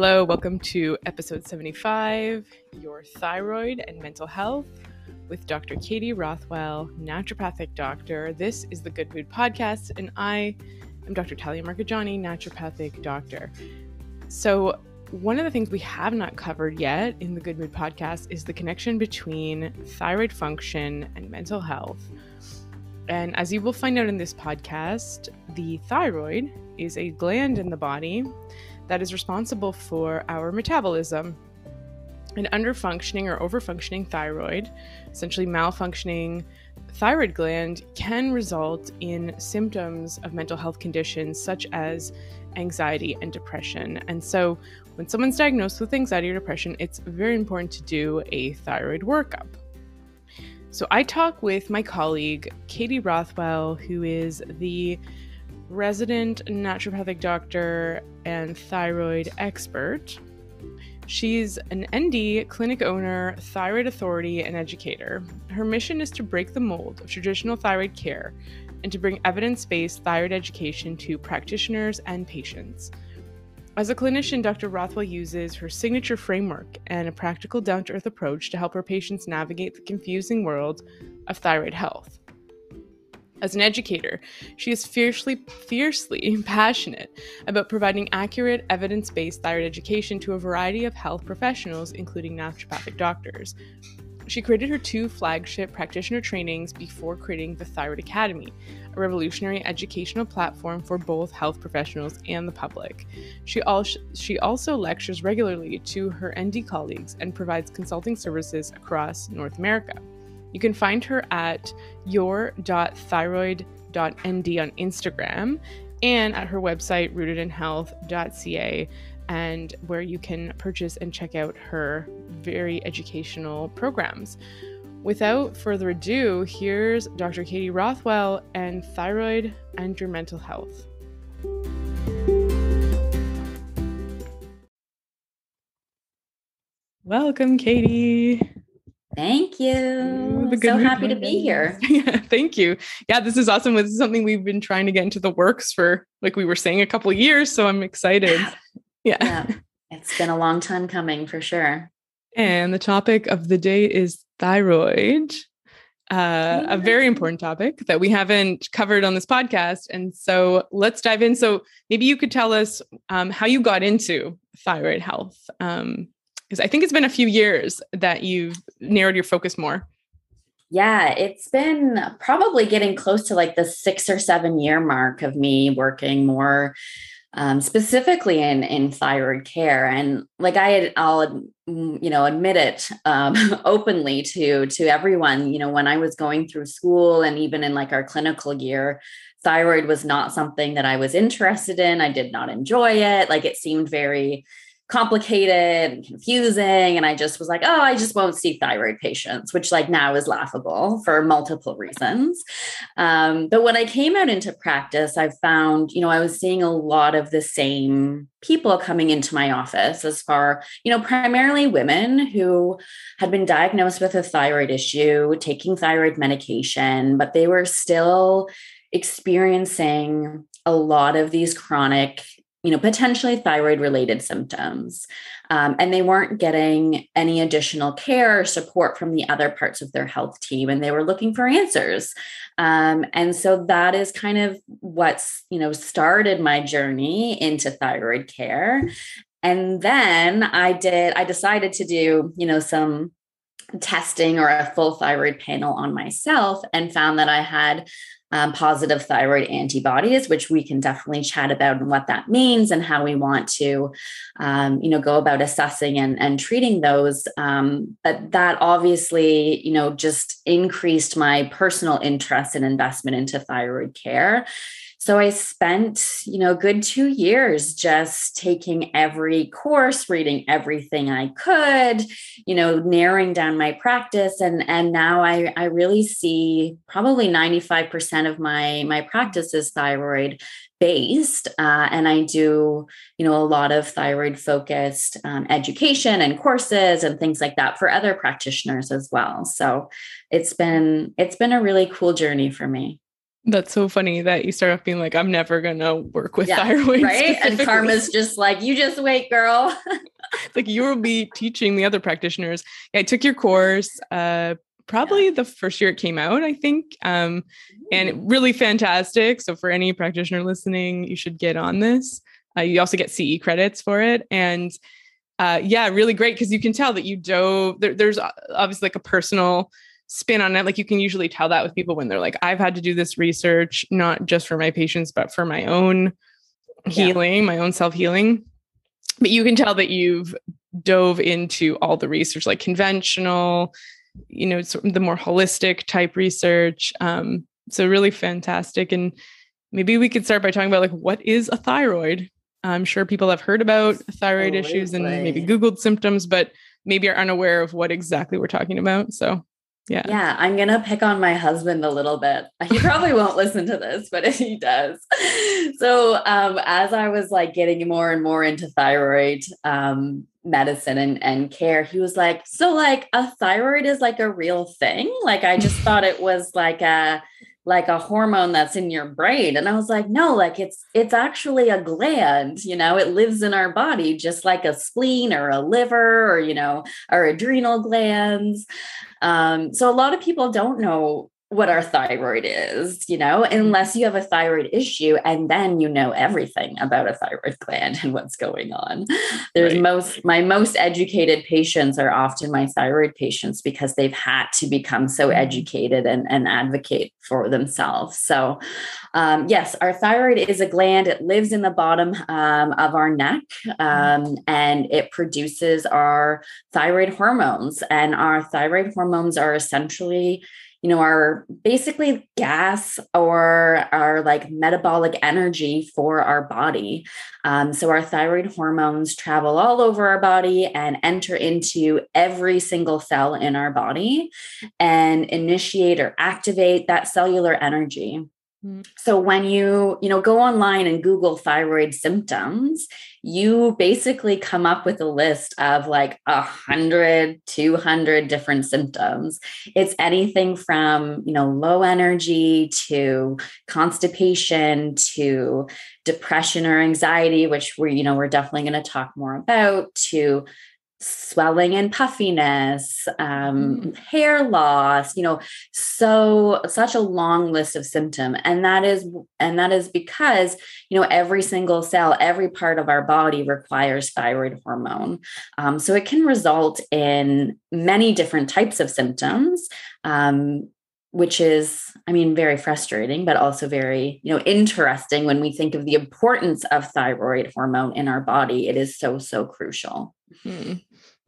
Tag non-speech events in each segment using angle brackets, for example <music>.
Hello, welcome to episode 75 Your Thyroid and Mental Health with Dr. Katie Rothwell, naturopathic doctor. This is the Good Mood Podcast, and I am Dr. Talia Marcheggiani, naturopathic doctor. So, one of the things we have not covered yet in the Good Mood Podcast is the connection between thyroid function and mental health. And as you will find out in this podcast, the thyroid is a gland in the body that is responsible for our metabolism. An underfunctioning or overfunctioning thyroid, essentially malfunctioning thyroid gland, can result in symptoms of mental health conditions such as anxiety and depression. And so, when someone's diagnosed with anxiety or depression, it's very important to do a thyroid workup. So, I talk with my colleague, Katie Rothwell, who is the resident naturopathic doctor and thyroid expert. She's an ND, clinic owner, thyroid authority, and educator. Her mission is to break the mold of traditional thyroid care and to bring evidence based thyroid education to practitioners and patients. As a clinician, Dr. Rothwell uses her signature framework and a practical, down to earth approach to help her patients navigate the confusing world of thyroid health. As an educator, she is fiercely, fiercely <laughs> passionate about providing accurate, evidence based thyroid education to a variety of health professionals, including naturopathic doctors. She created her two flagship practitioner trainings before creating the Thyroid Academy, a revolutionary educational platform for both health professionals and the public. She, also she also lectures regularly to her ND colleagues and provides consulting services across North America. You can find her at your.thyroid.nd on Instagram and at her website, rootedinhealth.ca, and where you can purchase and check out her very educational programs. Without further ado, here's Dr. Katie Rothwell and thyroid and your mental health. Welcome, Katie. Thank you. so happy to be here. <laughs> yeah, thank you. Yeah, this is awesome. This is something we've been trying to get into the works for, like we were saying, a couple years. So I'm excited. Yeah. yeah. It's been a long time coming for sure. And the topic of the day is thyroid. Uh, a very important topic that we haven't covered on this podcast. And so let's dive in. So maybe you could tell us um, how you got into thyroid health. Um, because I think it's been a few years that you've narrowed your focus more. Yeah, it's been probably getting close to like the six or seven year mark of me working more um, specifically in in thyroid care. And like i i'll you know admit it um, <laughs> openly to to everyone you know when i was going through school and even in like our clinical year thyroid was not something that i was interested in. I did not enjoy it. Like it seemed very complicated and confusing. And I just was like, oh, I just won't see thyroid patients, which like now is laughable for multiple reasons. Um, but when I came out into practice, I found, you know, I was seeing a lot of the same people coming into my office as far, you know, primarily women who had been diagnosed with a thyroid issue, taking thyroid medication, but they were still experiencing a lot of these chronic you know, potentially thyroid related symptoms. Um, and they weren't getting any additional care or support from the other parts of their health team. And they were looking for answers. Um, and so that is kind of what's, you know, started my journey into thyroid care. And then I did, I decided to do, you know, some testing or a full thyroid panel on myself and found that I had um, positive thyroid antibodies, which we can definitely chat about and what that means and how we want to, um, you know, go about assessing and, and treating those. Um, but that obviously, you know, just increased my personal interest and investment into thyroid care. So I spent, you know, good two years just taking every course, reading everything I could, you know, narrowing down my practice. And, and now I, I really see probably 95% of my, my practice is thyroid based uh, and i do you know a lot of thyroid focused um, education and courses and things like that for other practitioners as well so it's been it's been a really cool journey for me That's so funny that you start off being like, I'm never gonna work with yeah, thyroid. Right. And karma's just like, you just wait, girl. <laughs> <laughs> like you will be teaching the other practitioners. Yeah, I took your course uh probably yeah. the first year it came out, I think. Um, and really fantastic. So for any practitioner listening, you should get on this. Uh, you also get CE credits for it. And uh, yeah, really great because you can tell that you dove. There, there's obviously like a personal spin on it. Like you can usually tell that with people when they're like, I've had to do this research, not just for my patients, but for my own healing, yeah. my own self healing. But you can tell that you've dove into all the research, like conventional, you know, the more holistic type research. Um, so really fantastic. And maybe we could start by talking about like what is a thyroid? I'm sure people have heard about thyroid oh, issues and maybe Googled symptoms, but maybe are unaware of what exactly we're talking about. So yeah. Yeah. I'm going to pick on my husband a little bit. <laughs> He probably won't listen to this, but he does. So, um, as I was like getting more and more into thyroid um, medicine and, and care, he was like, So, like, a thyroid is like a real thing? Like, I just thought it was like a, like a hormone that's in your brain and i was like no like it's it's actually a gland you know it lives in our body just like a spleen or a liver or you know our adrenal glands um, so a lot of people don't know what our thyroid is, you know, unless you have a thyroid issue and then you know everything about a thyroid gland and what's going on. There's right. most my most educated patients are often my thyroid patients because they've had to become so mm-hmm. educated and, and advocate for themselves. So um, yes, our thyroid is a gland. It lives in the bottom um, of our neck mm-hmm. um, and it produces our thyroid hormones. And our thyroid hormones are essentially you know, our basically gas or our like metabolic energy for our body. Um, so our thyroid hormones travel all over our body and enter into every single cell in our body and initiate or activate that cellular energy. Mm. So when you, you know, go online and Google thyroid symptoms, you basically come up with a list of like a hundred, 200 different symptoms. It's anything from, you know, low energy to constipation to depression or anxiety, which we're, you know, we're definitely going to talk more about to swelling and puffiness, um, mm. hair loss, you know, so such a long list of symptom. And that is, and that is because, you know, every single cell, every part of our body requires thyroid hormone. Um, so it can result in many different types of symptoms. Um, which is i mean very frustrating but also very you know interesting when we think of the importance of thyroid hormone in our body it is so so crucial hmm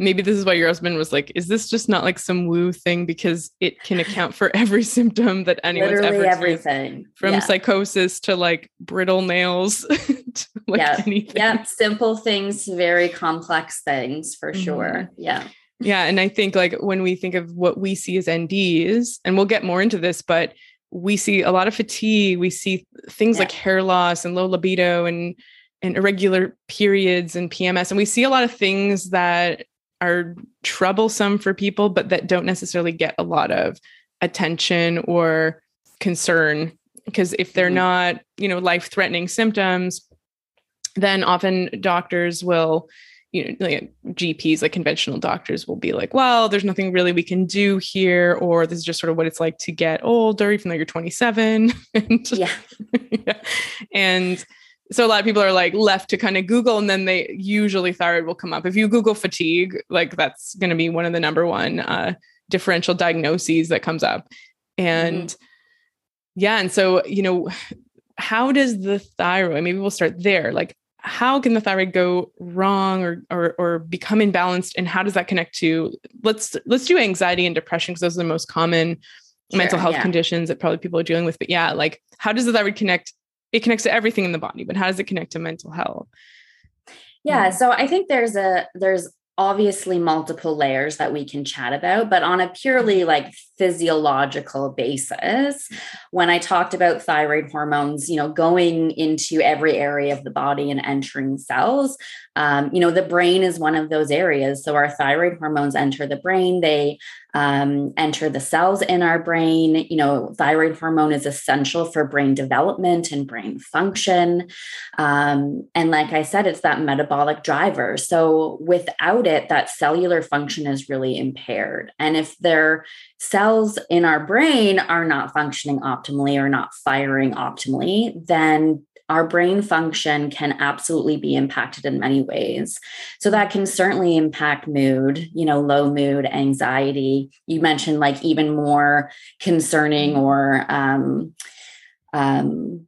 maybe this is why your husband was like, is this just not like some woo thing because it can account for <laughs> every symptom that anyone's Literally ever everything from yeah. psychosis to like brittle nails <laughs> to like yeah. anything. Yeah, simple things very complex things for mm-hmm. sure. Yeah. Yeah, and I think like when we think of what we see as NDs, and we'll get more into this, but we see a lot of fatigue, we see things yeah. like hair loss and low libido and and irregular periods and PMS. And we see a lot of things that are troublesome for people, but that don't necessarily get a lot of attention or concern. Because if they're mm-hmm. not, you know, life threatening symptoms, then often doctors will, you know, like GPs, like conventional doctors will be like, well, there's nothing really we can do here, or this is just sort of what it's like to get older, even though you're 27. <laughs> and, yeah. <laughs> yeah. And so a lot of people are like left to kind of google and then they usually thyroid will come up if you google fatigue like that's going to be one of the number one uh, differential diagnoses that comes up and mm-hmm. yeah and so you know how does the thyroid maybe we'll start there like how can the thyroid go wrong or, or or become imbalanced and how does that connect to let's let's do anxiety and depression because those are the most common sure, mental health yeah. conditions that probably people are dealing with but yeah like how does the thyroid connect it connects to everything in the body, but how does it connect to mental health? Yeah, so I think there's a there's obviously multiple layers that we can chat about, but on a purely mm-hmm. like physiological basis, when I talked about thyroid hormones, you know, going into every area of the body and entering cells, um, you know, the brain is one of those areas. So our thyroid hormones enter the brain. They um, enter the cells in our brain. You know, thyroid hormone is essential for brain development and brain function. Um, and like I said, it's that metabolic driver. So without it, that cellular function is really impaired. And if their cells in our brain are not functioning optimally or not firing optimally, then our brain function can absolutely be impacted in many ways. So that can certainly impact mood, you know, low mood, anxiety. You mentioned like even more concerning or um, um,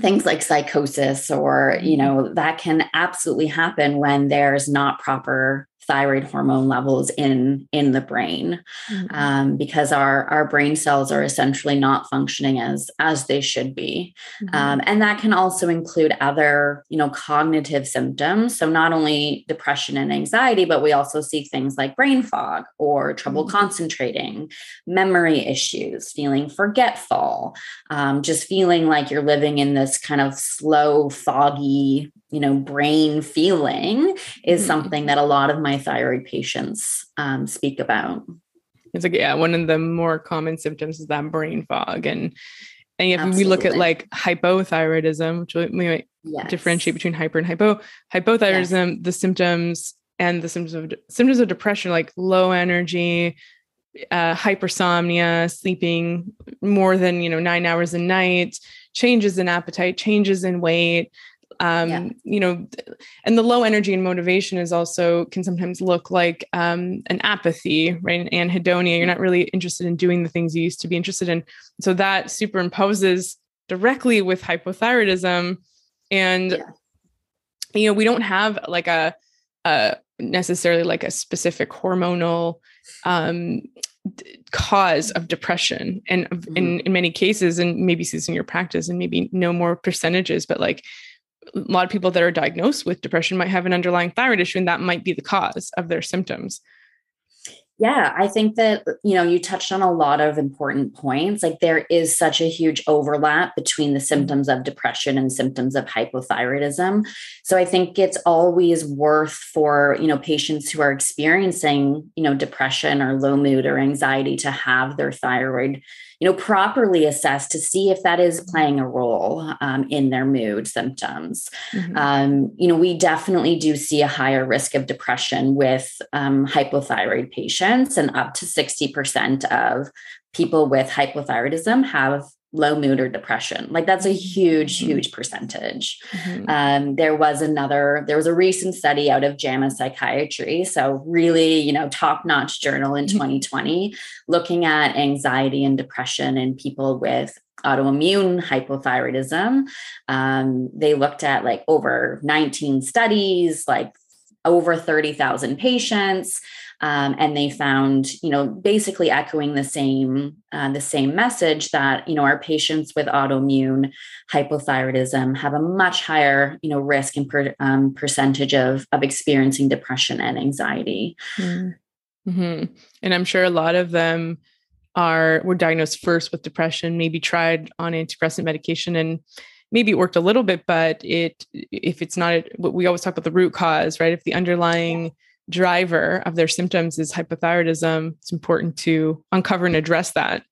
things like psychosis, or, you know, that can absolutely happen when there's not proper thyroid hormone levels in in the brain mm-hmm. um, because our our brain cells are essentially not functioning as as they should be mm-hmm. um, and that can also include other you know cognitive symptoms so not only depression and anxiety but we also see things like brain fog or trouble mm-hmm. concentrating memory issues feeling forgetful um, just feeling like you're living in this kind of slow foggy you know brain feeling is mm-hmm. something that a lot of my thyroid patients um, speak about it's like yeah one of the more common symptoms is that brain fog and and if Absolutely. we look at like hypothyroidism which we might yes. differentiate between hyper and hypo hypothyroidism yes. the symptoms and the symptoms of symptoms of depression like low energy uh, hypersomnia sleeping more than you know nine hours a night changes in appetite changes in weight um, yeah. you know and the low energy and motivation is also can sometimes look like um, an apathy right an anhedonia you're not really interested in doing the things you used to be interested in so that superimposes directly with hypothyroidism and yeah. you know we don't have like a, a necessarily like a specific hormonal um, cause of depression and mm-hmm. in, in many cases and maybe in your practice and maybe no more percentages but like a lot of people that are diagnosed with depression might have an underlying thyroid issue and that might be the cause of their symptoms yeah, I think that, you know, you touched on a lot of important points. Like there is such a huge overlap between the mm-hmm. symptoms of depression and symptoms of hypothyroidism. So I think it's always worth for, you know, patients who are experiencing, you know, depression or low mood or anxiety to have their thyroid you know properly assess to see if that is playing a role um, in their mood symptoms mm-hmm. um, you know we definitely do see a higher risk of depression with um, hypothyroid patients and up to 60% of people with hypothyroidism have low mood or depression. Like that's a huge, mm-hmm. huge percentage. Mm-hmm. Um, there was another, there was a recent study out of JAMA Psychiatry. So, really, you know, top notch journal in 2020 mm-hmm. looking at anxiety and depression in people with autoimmune hypothyroidism. Um, they looked at like over 19 studies, like over 30,000 patients. Um, and they found, you know, basically echoing the same uh, the same message that you know our patients with autoimmune hypothyroidism have a much higher, you know, risk and per, um, percentage of of experiencing depression and anxiety. Mm-hmm. And I'm sure a lot of them are were diagnosed first with depression, maybe tried on antidepressant medication and maybe it worked a little bit, but it if it's not we always talk about the root cause, right? If the underlying driver of their symptoms is hypothyroidism, it's important to uncover and address that.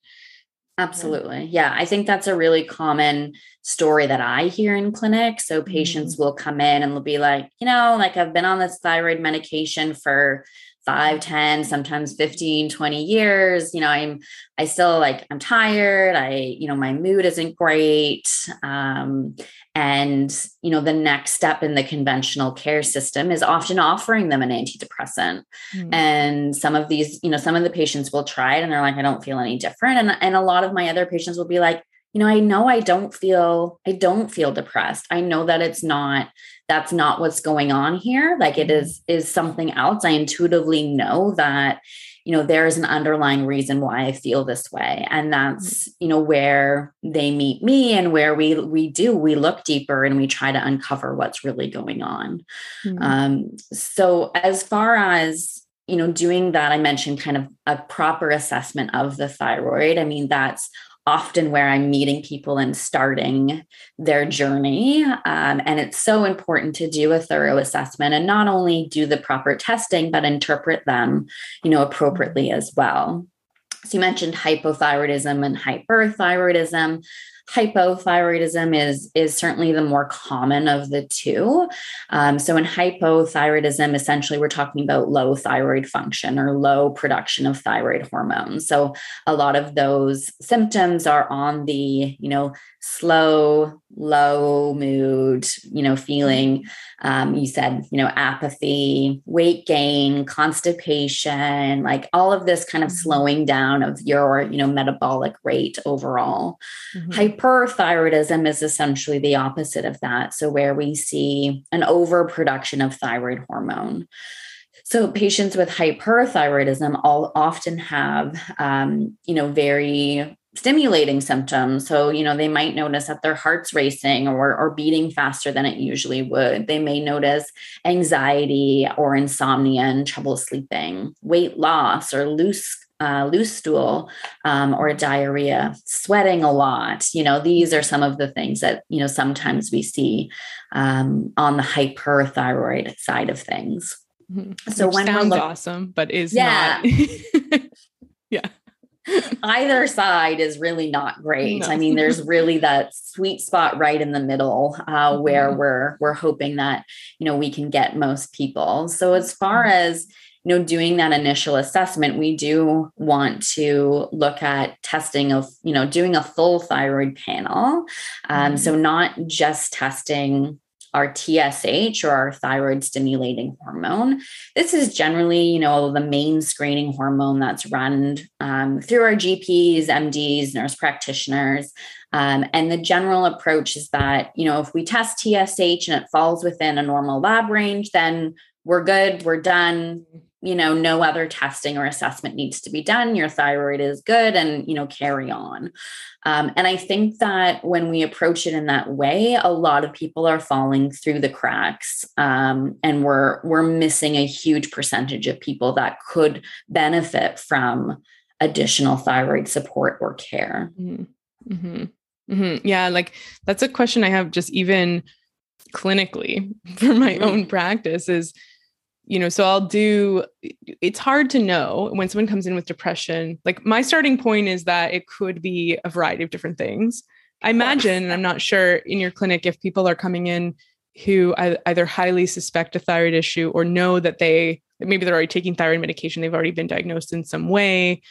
Absolutely. Yeah. I think that's a really common story that I hear in clinic. So patients mm-hmm. will come in and they'll be like, you know, like I've been on this thyroid medication for 5 10 sometimes 15 20 years you know i'm i still like i'm tired. I you know my mood isn't great. Um, and you know the next step in the conventional care system is often offering them an antidepressant. Mm. and some of these you know some of the patients will try it and they're like i don't feel any different. And and a lot of my other patients will be like you know i know i don't feel i don't feel depressed i know that it's not that's not what's going on here like it mm-hmm. is is something else i intuitively know that you know there is an underlying reason why i feel this way and that's mm-hmm. you know where they meet me and where we we do we look deeper and we try to uncover what's really going on mm-hmm. um, so as far as you know doing that i mentioned kind of a proper assessment of the thyroid i mean that's often where I'm meeting people and starting their journey. Um, and it's so important to do a thorough assessment and not only do the proper testing, but interpret them, you know, appropriately as well. So you mentioned hypothyroidism and hyperthyroidism hypothyroidism is is certainly the more common of the two. Um, so in hypothyroidism essentially we're talking about low thyroid function or low production of thyroid hormones. So a lot of those symptoms are on the you know slow low mood you know feeling um, you said you know apathy weight gain constipation like all of this kind of mm-hmm. slowing down of your you know metabolic rate overall mm-hmm. hyperthyroidism is essentially the opposite of that so where we see an overproduction of thyroid hormone so patients with hyperthyroidism all often have, um, you know, very stimulating symptoms. So, you know, they might notice that their heart's racing or, or beating faster than it usually would. They may notice anxiety or insomnia and trouble sleeping, weight loss or loose uh, loose stool um, or diarrhea, sweating a lot. You know, these are some of the things that, you know, sometimes we see um, on the hyperthyroid side of things. Mm-hmm. So Which when sounds look- awesome, but is yeah. not. <laughs> yeah either side is really not great. No. I mean, there's really that sweet spot right in the middle uh, mm-hmm. where we're we're hoping that you know we can get most people. So as far as you know doing that initial assessment we do want to look at testing of you know doing a full thyroid panel um, mm-hmm. so not just testing our TSH or our thyroid stimulating hormone. This is generally, you know, the main screening hormone that's run um, through our GPs, MDs, nurse practitioners. Um, and the general approach is that, you know, if we test TSH and it falls within a normal lab range, then we're good, we're done you know no other testing or assessment needs to be done your thyroid is good and you know carry on um, and i think that when we approach it in that way a lot of people are falling through the cracks um, and we're we're missing a huge percentage of people that could benefit from additional thyroid support or care mm-hmm. Mm-hmm. Mm-hmm. yeah like that's a question i have just even clinically <laughs> for my mm-hmm. own practice is you know so i'll do it's hard to know when someone comes in with depression. Like my starting point is that it could be a variety of different things. I imagine and i'm not sure in your clinic if people are coming in who either highly suspect a thyroid issue or know that they maybe they're already taking thyroid medication they've already been diagnosed in some way.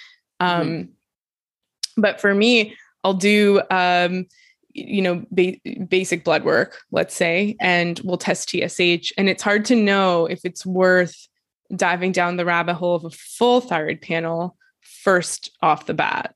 Um, mm-hmm. but for me i'll do um, you know ba- basic blood work let's say and we'll test tsh and it's hard to know if it's worth diving down the rabbit hole of a full thyroid panel first off the bat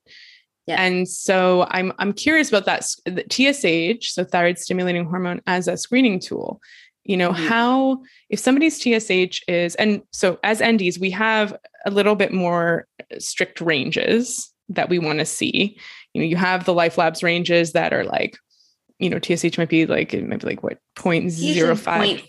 yeah. And so I'm I'm curious about that the TSH, so thyroid stimulating hormone as a screening tool. You know, mm-hmm. how if somebody's TSH is and so as NDs we have a little bit more strict ranges that we want to see you know you have the LifeLabs ranges that are like you know tsh might be like it might be like what 0.05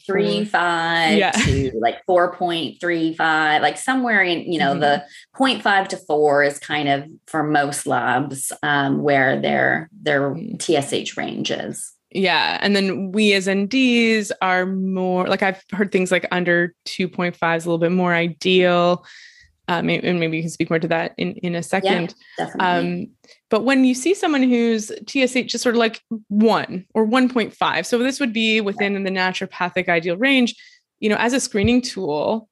0.35 yeah. to <laughs> like 4.35 like somewhere in you know mm-hmm. the 0.5 to 4 is kind of for most labs um, where their their mm-hmm. tsh ranges yeah and then we as nds are more like i've heard things like under 2.5 is a little bit more ideal um, and maybe you can speak more to that in, in a second. Yeah, um, but when you see someone whose TSH is sort of like one or 1.5, so this would be within the naturopathic ideal range, you know, as a screening tool,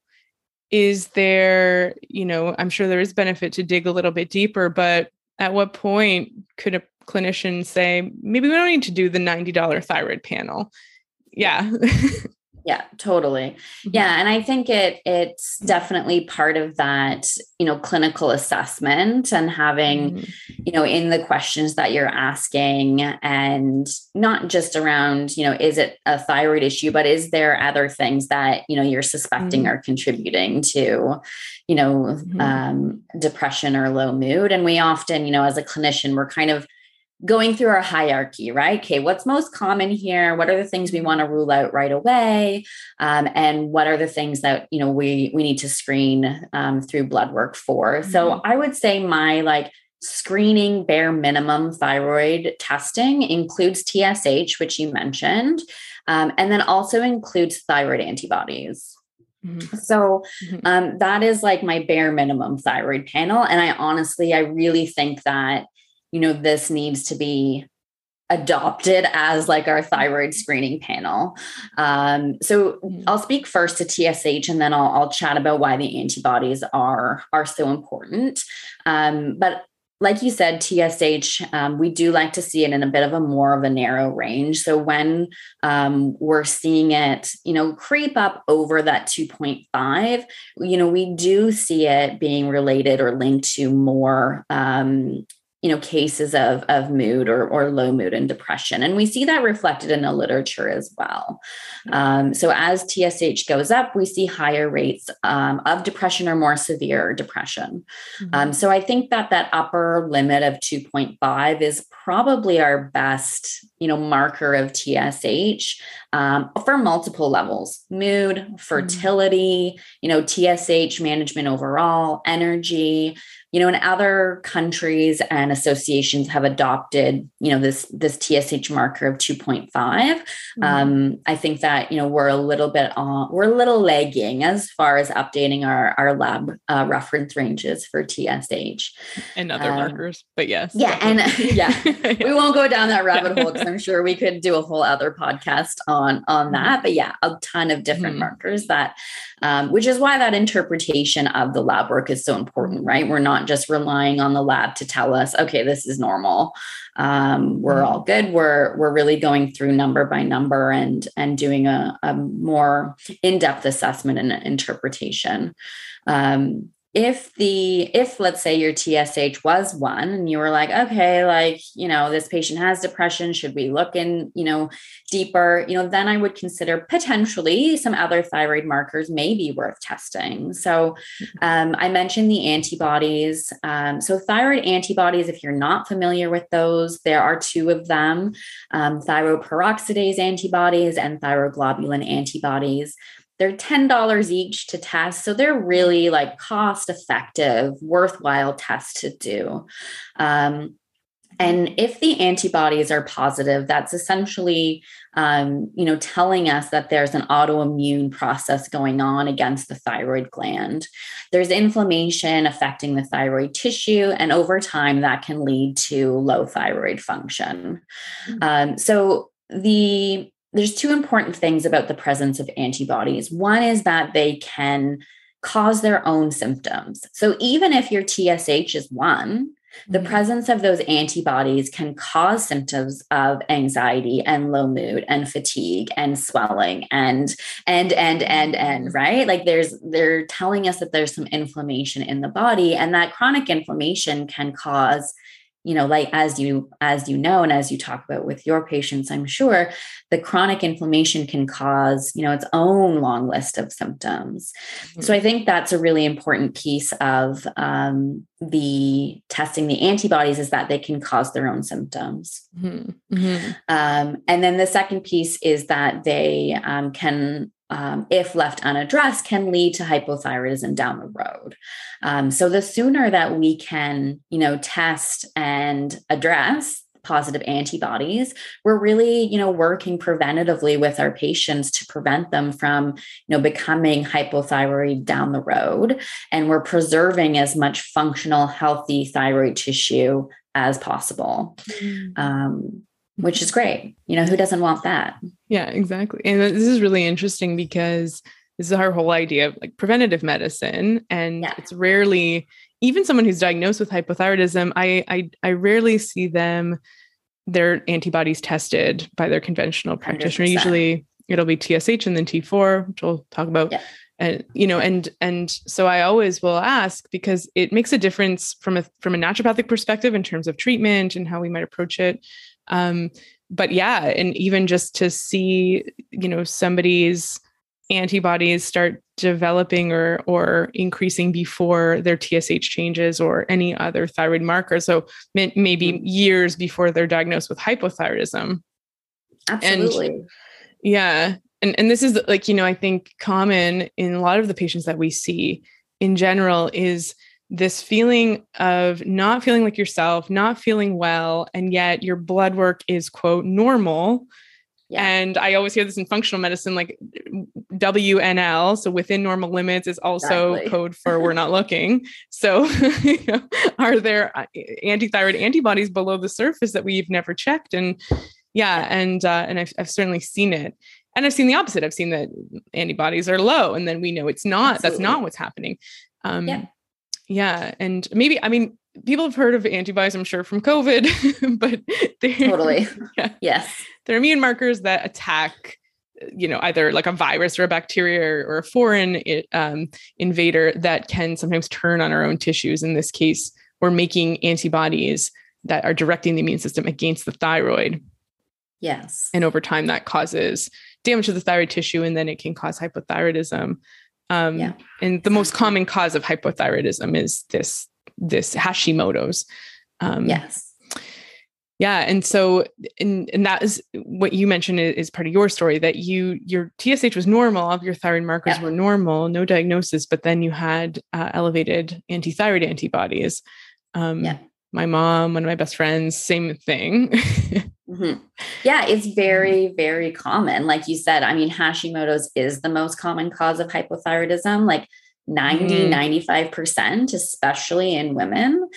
is there, you know, I'm sure there is benefit to dig a little bit deeper, but at what point could a clinician say, maybe we don't need to do the $90 thyroid panel? Yeah. <laughs> Yeah, totally. Mm-hmm. Yeah, and I think it it's definitely part of that, you know, clinical assessment and having, mm-hmm. you know, in the questions that you're asking and not just around, you know, is it a thyroid issue, but is there other things that, you know, you're suspecting mm-hmm. are contributing to, you know, mm-hmm. um, depression or low mood and we often, you know, as a clinician, we're kind of going through our hierarchy, right? Okay, what's most common here? What are the things we want to rule out right away? Um, and what are the things that you know we we need to screen um, through blood work for? Mm-hmm. So I would say my like screening bare minimum thyroid testing includes TSH, which you mentioned, um, and then also includes thyroid antibodies. Mm-hmm. So mm-hmm. um, that is like my bare minimum thyroid panel. And I honestly, I really think that, you know, this needs to be adopted as like our thyroid screening panel. Um, so mm-hmm. I'll speak first to TSH and then I'll, I'll, chat about why the antibodies are, are so important. Um, but like you said, TSH, um, we do like to see it in a bit of a more of a narrow range. So when um, we're seeing it, you know, creep up over that 2.5, you know, we do see it being related or linked to more um, you know cases of of mood or, or low mood and depression and we see that reflected in the literature as well um, so as tsh goes up we see higher rates um, of depression or more severe depression mm-hmm. um, so i think that that upper limit of 2.5 is probably our best you know marker of tsh um, for multiple levels mood mm-hmm. fertility mm-hmm. you know tsh management overall energy you know in other countries and associations have adopted you know this this tsh marker of 2.5 mm-hmm. um, i think that you know we're a little bit on we're a little lagging as far as updating our our lab uh, reference ranges for tsh and other um, markers but yes yeah and <laughs> yeah, yeah, we won't go down that rabbit hole because i'm sure we could do a whole other podcast on on mm-hmm. that but yeah a ton of different mm-hmm. markers that um, which is why that interpretation of the lab work is so important right? We're not just relying on the lab to tell us okay this is normal. Um, we're mm-hmm. all good. We're we're really going through number by number and and doing a, a more in-depth assessment and interpretation. Um, if the if let's say your tsh was one and you were like okay like you know this patient has depression should we look in you know deeper? You know then i would consider potentially some other thyroid markers may be worth testing. So mm-hmm. um, i mentioned the antibodies. Um, so thyroid antibodies if you're not familiar with those there are two of them um, thyroperoxidase antibodies and thyroglobulin antibodies they're $10 each to test. So they're really like cost effective, worthwhile tests to do. Um, and if the antibodies are positive, that's essentially, um, you know, telling us that there's an autoimmune process going on against the thyroid gland. There's inflammation affecting the thyroid tissue, and over time, that can lead to low thyroid function. Mm-hmm. Um, so the there's two important things about the presence of antibodies. One is that they can cause their own symptoms. So even if your TSH is one, the mm-hmm. presence of those antibodies can cause symptoms of anxiety and low mood and fatigue and swelling and and and and and mm-hmm. right like there's they're telling us that there's some inflammation in the body and that chronic inflammation can cause you know like as you as you know and as you talk about with your patients i'm sure the chronic inflammation can cause you know its own long list of symptoms mm-hmm. so i think that's a really important piece of um, the testing the antibodies is that they can cause their own symptoms mm-hmm. Mm-hmm. Um, and then the second piece is that they um, can um, if left unaddressed, can lead to hypothyroidism down the road. Um, so the sooner that we can, you know, test and address positive antibodies we're really you know working preventatively with our patients to prevent them from you know becoming hypothyroid down the road and we're preserving as much functional healthy thyroid tissue as possible mm. um, which is great. You know, who doesn't want that? Yeah, exactly. And this is really interesting because this is our whole idea of like preventative medicine. And yeah. it's rarely, even someone who's diagnosed with hypothyroidism, I, I, I rarely see them, their antibodies tested by their conventional practitioner. 100%. Usually it'll be TSH and then T4, which we'll talk about. Yeah. And you know, and and so I always will ask because it makes a difference from a from a naturopathic perspective in terms of treatment and how we might approach it um, but yeah, and even just to see, you know, somebody's antibodies start developing or or increasing before their TSH changes or any other thyroid marker. So may, maybe mm-hmm. years before they're diagnosed with hypothyroidism. Absolutely. And, yeah. And and this is like, you know, I think common in a lot of the patients that we see in general is this feeling of not feeling like yourself, not feeling well, and yet your blood work is quote normal. Yeah. And I always hear this in functional medicine, like WNL, so within normal limits, is also exactly. code for we're not looking. So, <laughs> you know, are there uh, antithyroid antibodies below the surface that we've never checked? And yeah, and uh, and I've, I've certainly seen it, and I've seen the opposite. I've seen that antibodies are low, and then we know it's not. Absolutely. That's not what's happening. Um, yeah. Yeah. And maybe, I mean, people have heard of antibodies, I'm sure, from COVID, <laughs> but they're totally. <laughs> Yeah, yes. They're immune markers that attack, you know, either like a virus or a bacteria or, a foreign um, invader that can sometimes turn on our own tissues. In this case, we're making antibodies that are directing the immune system against the thyroid. Yes. And over time, that causes damage to the thyroid tissue, and then it can cause hypothyroidism. Um, yeah. And the most common cause of hypothyroidism is this this Hashimoto's. Um, yes. Yeah, and so and and that is what you mentioned is, part of your story that you your TSH was normal, all of your thyroid markers yeah. were normal, no diagnosis, but then you had uh, elevated antithyroid antibodies. Um, yeah. My mom, one of my best friends, same thing. <laughs> Mm-hmm. Yeah, it's very, very common. Like you said, I mean, Hashimoto's is the most common cause of hypothyroidism, like 90, mm. 95%, especially in women.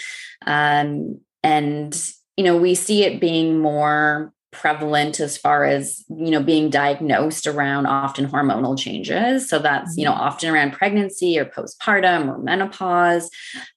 Um, and, you know, we see it being more prevalent as far as you know being diagnosed around often hormonal changes. So that's you know mm-hmm. often around pregnancy or postpartum or menopause.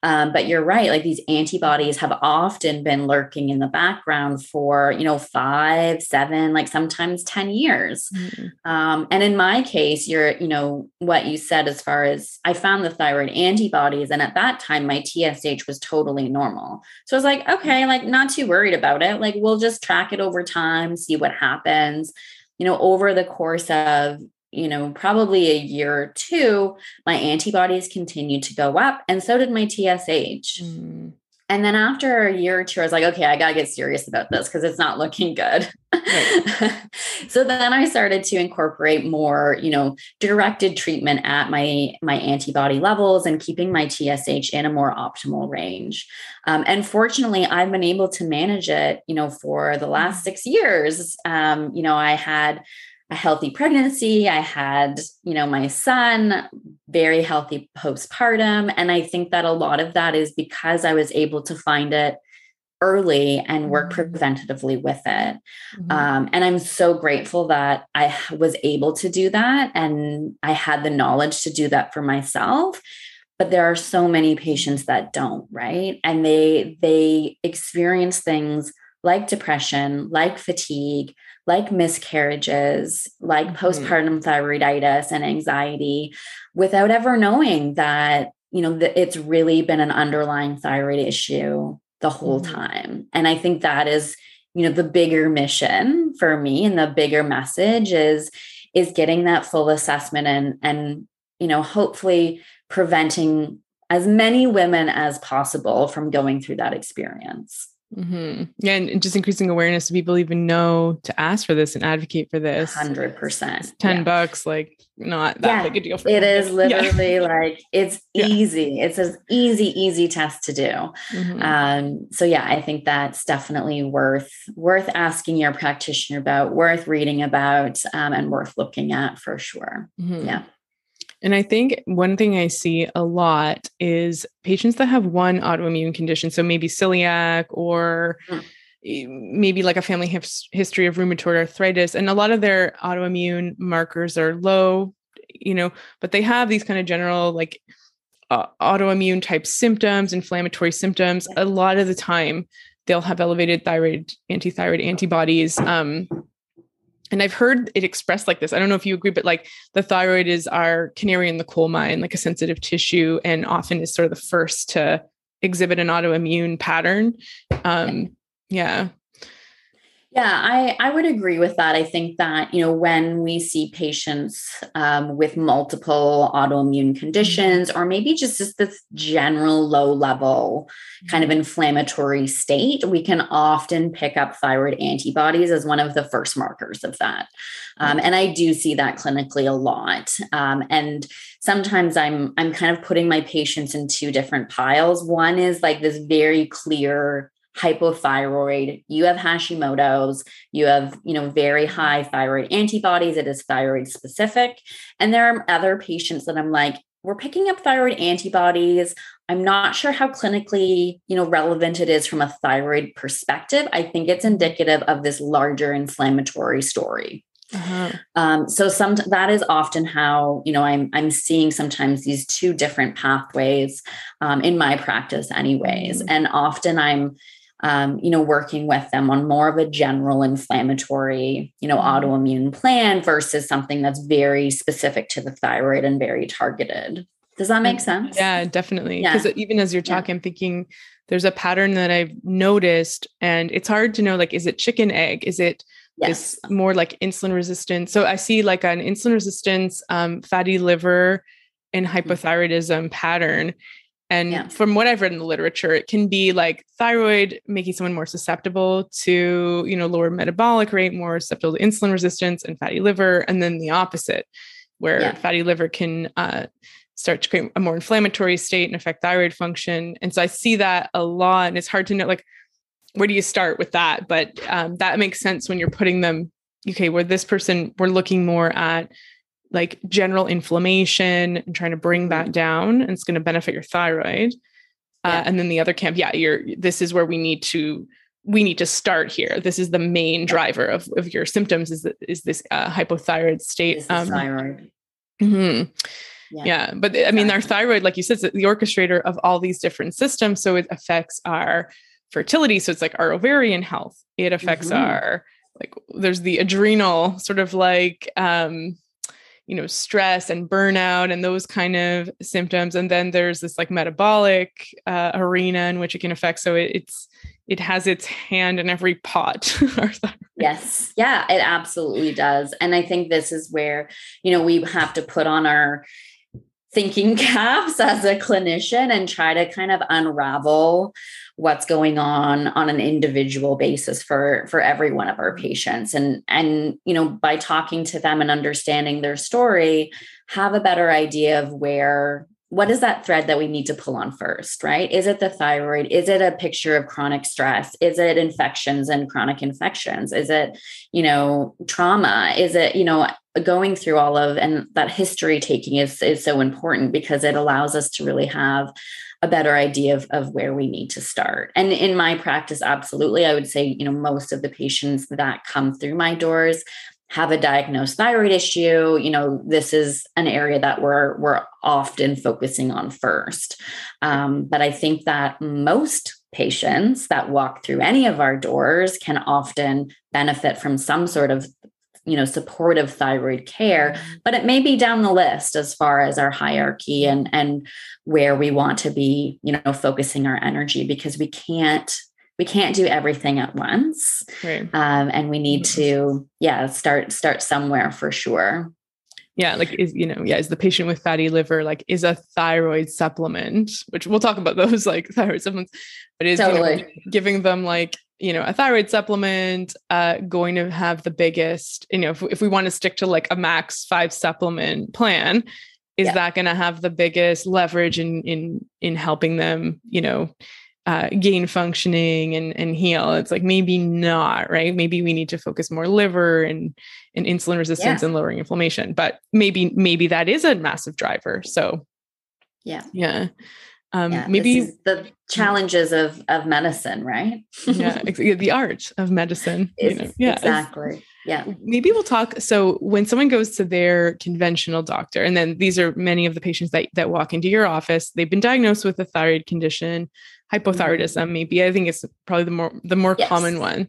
Um, but you're right like these antibodies have often been lurking in the background for you know five seven like sometimes 10 years. Mm-hmm. um, and in my case you're you know what you said as far as i found the thyroid antibodies and at that time my tsh was totally normal. So i was like okay like not too worried about it. Like we'll just track it over time time, see what happens. You know, over the course of, you know, probably a year or two, my antibodies continued to go up, and so did my TSH. Mm. And then after a year or two, I was like, okay, I got to get serious about this because it's not looking good. Right. <laughs> so then I started to incorporate more, you know, directed treatment at my my antibody levels and keeping my TSH in a more optimal range. Um, and fortunately, I've been able to manage it, you know, for the last mm. six years. Um, you know, I had a healthy pregnancy. I had, you know, my son, very healthy postpartum. And I think that a lot of that is because I was able to find it early and work mm-hmm. preventatively with it. Mm-hmm. Um, and I'm so grateful that I was able to do that and I had the knowledge to do that for myself. But there are so many patients that don't, right? And they they experience things like depression, like fatigue, like miscarriages, like mm-hmm. postpartum thyroiditis and anxiety without ever knowing that, you know, that it's really been an underlying thyroid issue the whole mm-hmm. time. And I think that is, you know, the bigger mission for me and the bigger message is is getting that full assessment and and you know, hopefully preventing as many women as possible from going through that experience. Mm-hmm. Yeah, and just increasing awareness so people even know to ask for this and advocate for this. Hundred percent. Ten yeah. bucks, like not that yeah. big a deal for it. Is <laughs> literally yeah. like it's easy. It's an easy, easy test to do. Mm-hmm. Um, so yeah, I think that's definitely worth worth asking your practitioner about, worth reading about, um, and worth looking at for sure. Mm-hmm. Yeah. And I think one thing I see a lot is patients that have one autoimmune condition, so maybe celiac or mm. maybe like a family his- history of rheumatoid arthritis, and a lot of their autoimmune markers are low, you know, but they have these kind of general like uh, autoimmune type symptoms, inflammatory symptoms. A lot of the time, they'll have elevated thyroid antithyroid antibodies. Um, and I've heard it expressed like this. I don't know if you agree, but like the thyroid is our canary in the coal mine, like a sensitive tissue, and often is sort of the first to exhibit an autoimmune pattern. Um, yeah. Yeah, I, I would agree with that. I think that, you know, when we see patients um, with multiple autoimmune mm-hmm. conditions, or maybe just, just this general low level kind of mm-hmm. inflammatory state, we can often pick up thyroid antibodies as one of the first markers of that. Um, and I do see that clinically a lot. Um, and sometimes I'm I'm kind of putting my patients in two different piles. One is like this very clear hypothyroid, you have Hashimoto's, you have, you know, very high thyroid antibodies, it is thyroid specific. And there are other patients that I'm like, we're picking up thyroid antibodies. I'm not sure how clinically, you know, relevant it is from a thyroid perspective. I think it's indicative of this larger inflammatory story. Uh-huh. Um, so some that is often how you know I'm I'm seeing sometimes these two different pathways um, in my practice, anyways, mm-hmm. and often I'm um, you know, working with them on more of a general inflammatory, you know, mm-hmm. autoimmune plan versus something that's very specific to the thyroid and very targeted. Does that make sense? Yeah, definitely. Because yeah. even as you're talking, yeah. I'm thinking there's a pattern that I've noticed, and it's hard to know like, is it chicken egg? Is it yes. this more like insulin resistance? So I see like an insulin resistance, um, fatty liver, and mm-hmm. hypothyroidism mm-hmm. pattern. And yeah. from what I've read in the literature, it can be like thyroid making someone more susceptible to, you know, lower metabolic rate, more susceptible to insulin resistance and fatty liver, and then the opposite, where yeah. fatty liver can uh, start to create a more inflammatory state and affect thyroid function. And so I see that a lot, and it's hard to know like where do you start with that, but um, that makes sense when you're putting them. Okay, where this person we're looking more at like general inflammation and trying to bring that down and it's going to benefit your thyroid uh, yeah. uh, and then the other camp yeah you're this is where we need to we need to start here this is the main driver of, of your symptoms is, is this uh, hypothyroid state um, thyroid mm-hmm. yeah. yeah. but i mean our thyroid like you said is the orchestrator of all these different systems so it affects our fertility so it's like our ovarian health it affects mm-hmm. our like there's the adrenal sort of like um you know stress and burnout and those kind of symptoms. And then there's this like metabolic uh, arena in which it can affect. So it, it's it has its hand in every pot <laughs> yes. Yeah it absolutely does. And i think this is where you know we have to put on our thinking <laughs> caps as a clinician and try to kind of unravel what's going on on an individual basis for for every one of our mm-hmm. patients. And and you know by talking to them and understanding their story have a better idea of where what is that thread that we need to pull on first right? Is it the thyroid? Is it a picture of chronic stress? Is it infections and chronic infections? Is it you know trauma? Is it you know going through all of and that history taking is is so important because it allows us to really have a better idea of, of where we need to start. And in my practice, absolutely, I would say, you know, most of the patients that come through my doors have a diagnosed thyroid issue you know this is an area that we're we're often focusing on first um, but i think that most patients that walk through any of our doors can often benefit from some sort of you know supportive thyroid care mm-hmm. but it may be down the list as far as our hierarchy and and where we want to be you know focusing our energy because we can't we can't do everything at once right. um, and we need to yeah start start somewhere for sure yeah like is you know yeah is the patient with fatty liver like is a thyroid supplement which we'll talk about <laughs> those like thyroid supplements but is totally. you know, giving them like you know a thyroid supplement uh going to have the biggest you know if, if we want to stick to like a max five supplement plan is yeah. that going to have the biggest leverage in in in helping them you know uh, gain functioning and and heal. It's like maybe not right? Maybe we need to focus more liver and and insulin resistance yeah. and lowering inflammation but maybe maybe that is a massive driver. So yeah. yeah. Um yeah, maybe the challenges of of medicine right? Yeah <laughs> the art of medicine you know? yeah exactly yeah. maybe we'll talk so when someone goes to their conventional doctor and then these are many of the patients that that walk into your office they've been diagnosed with a thyroid condition hypothyroidism mm-hmm. maybe i think it's probably the more the more yes. common one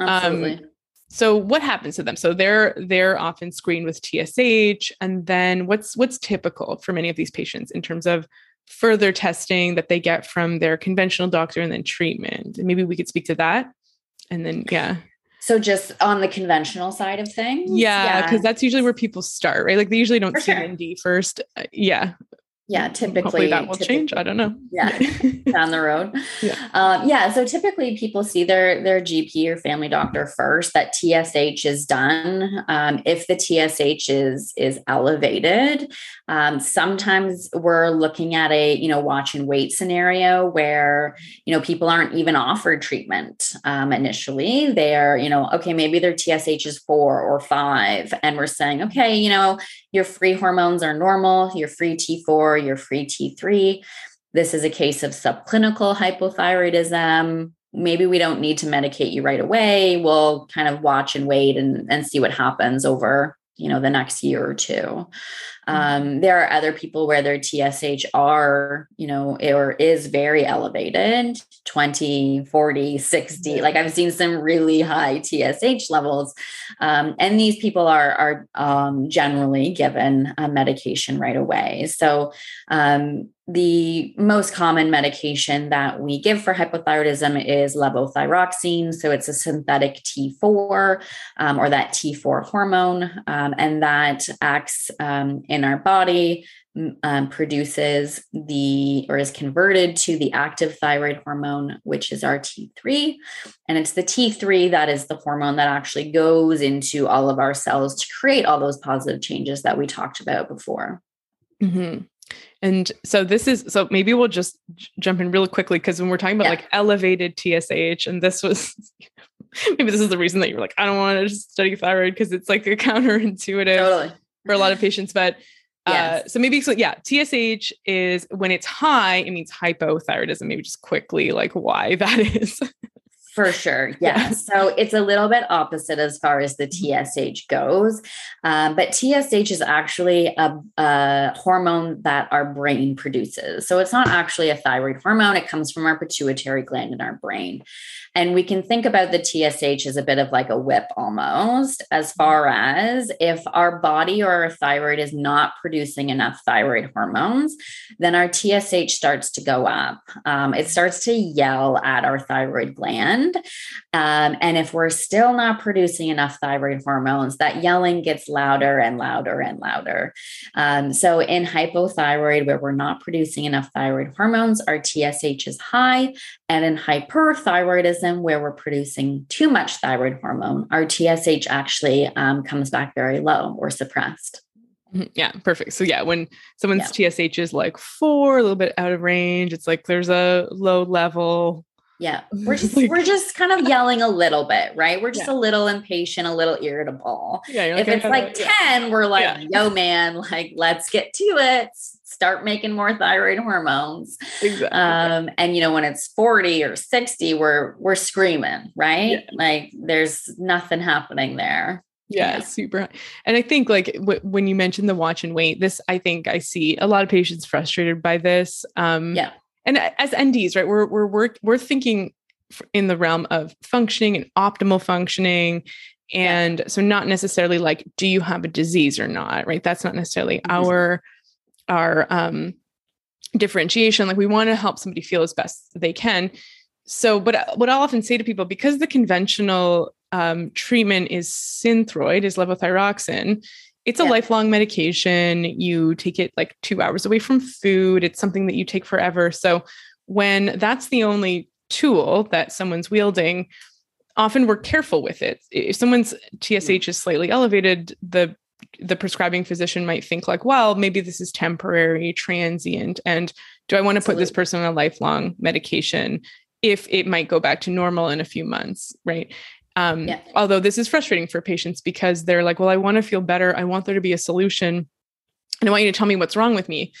Absolutely. Um, so what happens to them so they're they're often screened with tsh and then what's what's typical for many of these patients in terms of further testing that they get from their conventional doctor and then treatment. maybe we could speak to that. And then, yeah. So just on the conventional side of things? Yeah, because yeah. that's usually where people start, right? Like they usually don't For see sure. ND first. Uh, yeah yeah typically Hopefully that will change. I don't know. <laughs> Yeah <laughs> down the road. Yeah. Um, yeah so typically people see their their gp or family doctor first that tsh is done um, if the tsh is is elevated um, sometimes we're looking at a you know watch and wait scenario where you know people aren't even offered treatment um, initially they're you know okay maybe their tsh is four or five and we're saying okay you know your free hormones are normal your free t4 your free T3. This is a case of subclinical hypothyroidism. Maybe we don't need to medicate you right away. We'll kind of watch and wait and, and see what happens over you know the next year or two Mm-hmm. Um, there are other people where their TSH are, you know, or is very elevated 20, 40, 60. Like I've seen some really high TSH levels. Um, and these people are, are um, generally given a medication right away. So um, the most common medication that we give for hypothyroidism is levothyroxine. So it's a synthetic T4 um, or that T4 hormone, um, and that acts um, in our body, um, produces the or is converted to the active thyroid hormone, which is our T3. And it's the T3 that is the hormone that actually goes into all of our cells to create all those positive changes that we talked about before. Mm-hmm. And so this is so maybe we'll just jump in really quickly because when we're talking about yeah. like elevated TSH, and this was <laughs> maybe this is the reason that you're like, I don't want to study thyroid because it's like a <laughs> counterintuitive totally. for a lot of patients. But uh, yes. uh, so maybe so yeah, TSH is when it's high, it means hypothyroidism. Maybe just quickly like why <laughs> that is. For sure. <laughs> Yeah. So it's a little bit opposite as far as the TSH goes. Um, but TSH is actually a, a, hormone that our brain produces. So it's not actually a thyroid hormone, it comes from our pituitary gland in our brain. And we can think about the TSH as a bit of like a whip almost, as far as if our body or our thyroid is not producing enough thyroid hormones, then our TSH starts to go up. Um, it starts to yell at our thyroid gland. Um, and if we're still not producing enough thyroid hormones, that yelling gets louder and louder and louder. Um, so in hypothyroid, where we're not producing enough thyroid hormones, our TSH is high. And in hyperthyroidism, where we're producing too much thyroid hormone, our TSH actually um, comes back very low or suppressed. Mm-hmm. Yeah, perfect. So yeah, when someone's yeah. TSH is like four, a little bit out of range, it's like there's a low level. Yeah, <laughs> we're just like, we're just kind of yelling a little bit, right? We're just yeah. a little impatient, a little irritable. Yeah, if it's like ten, yeah. we're like, yo, man, like let's get to it start making more thyroid hormones. Exactly. Um, and you know, when it's 40 or 60, we're we're screaming, right? Like there's nothing happening there. Yeah, yeah. super. And I think like w- when you mentioned the watch and wait, this I think I see a lot of patients frustrated by this. Um, yeah. And as NDs, right, we're we're we're we're thinking in the realm of functioning and optimal functioning and yeah. so not necessarily like do you have a disease or not right that's not necessarily mm-hmm. our our um, differentiation. Like we want to help somebody feel as best they can. So, but what I'll often say to people, because the conventional um, treatment is synthroid, is levothyroxine, it's a yeah. lifelong medication. You take it like two hours away from food. It's something that you take forever. So, when that's the only tool that someone's wielding, often we're careful with it. If someone's hmm. TSH is slightly elevated, the the prescribing physician might think like well maybe this is temporary transient and do i want to put this person on a lifelong medication if it might go back to normal in a few months right um, yeah. although this is frustrating for patients because they're like well i want to feel better i want there to be a solution and i want you to tell me what's wrong with me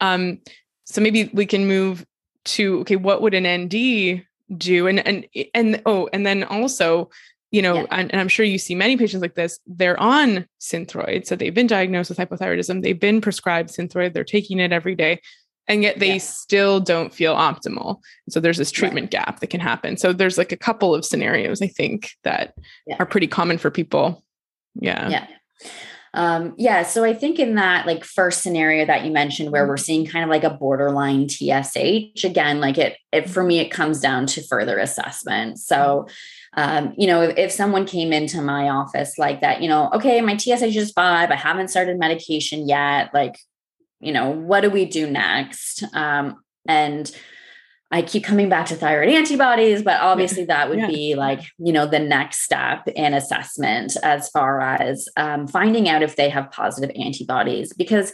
um, so maybe we can move to okay what would an nd do and and and oh and then also you know, yeah. and, and, I'm sure you see many patients like this, they're on Synthroid. So they've been diagnosed with hypothyroidism, they've been prescribed Synthroid, they're taking it every day, and yet they yeah. still don't feel optimal. So there's this treatment right. gap that can happen. So there's like a couple of scenarios I think that yeah. are pretty common for people. Yeah. Yeah. Um, yeah. So I think in that like first scenario that you mentioned where we're mm-hmm. seeing kind of like a borderline TSH, again, like it, it for me, it comes down to further assessment. So um, you know, if, if, someone came into my office like that, you know, okay, my TSH is five, I haven't started medication yet. Like, you know, what do we do next? Um, and I keep coming back to thyroid antibodies, but obviously that would yeah. be like, you know, the next step in assessment as far as um, finding out if they have positive antibodies. Because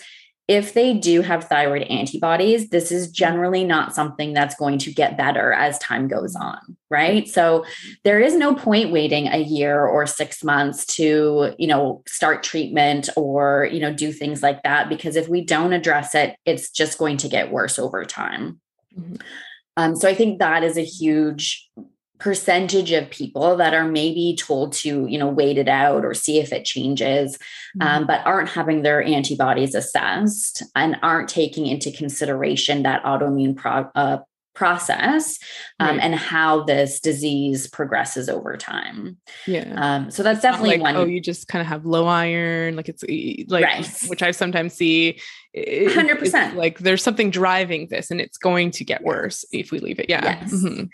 if they do have thyroid antibodies, this is generally not something that's going to get better as time goes on, right? So there is no point waiting a year or 6 months to, you know, start treatment or, you know, do things like that because if we don't address it, it's just going to get worse over time. Mm-hmm. Um, so I think that is a huge percentage of people that are maybe told to you know wait it out or see if it changes um, mm-hmm. um, but aren't having their antibodies assessed and aren't taking into consideration that autoimmune pro- uh, process um, right. and how this disease progresses over time. Yeah. Um, so that's definitely like, one. Oh, you just kind of have low iron, like it's like, right. which I sometimes see. Hundred percent. Like there's something driving this, and it's going to get worse if we leave it. Yeah. Yes. Mm-hmm.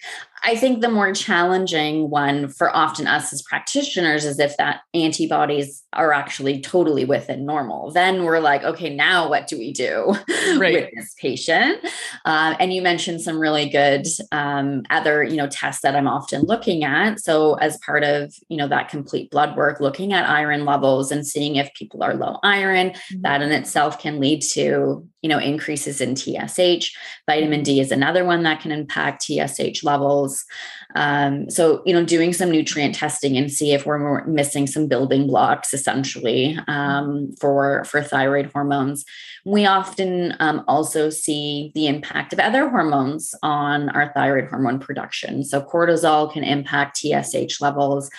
I think the more challenging one for often us as practitioners is if that antibodies are actually totally within normal. Then we're like, okay, now what do we do <laughs> right. with this patient? Uh, and you mentioned some really good um, other, you know, tests that I'm often looking at. So as part of, you know, that complete blood work, looking at iron levels and seeing if people are low iron, mm-hmm. that in itself can lead to, you know, increases in TSH. Vitamin D is another one that can impact TSH levels. Um, so, you know, doing some nutrient testing and see if we're missing some building blocks essentially um, for, for thyroid hormones. We often um, also see the impact of other hormones on our thyroid hormone production. So, cortisol can impact TSH levels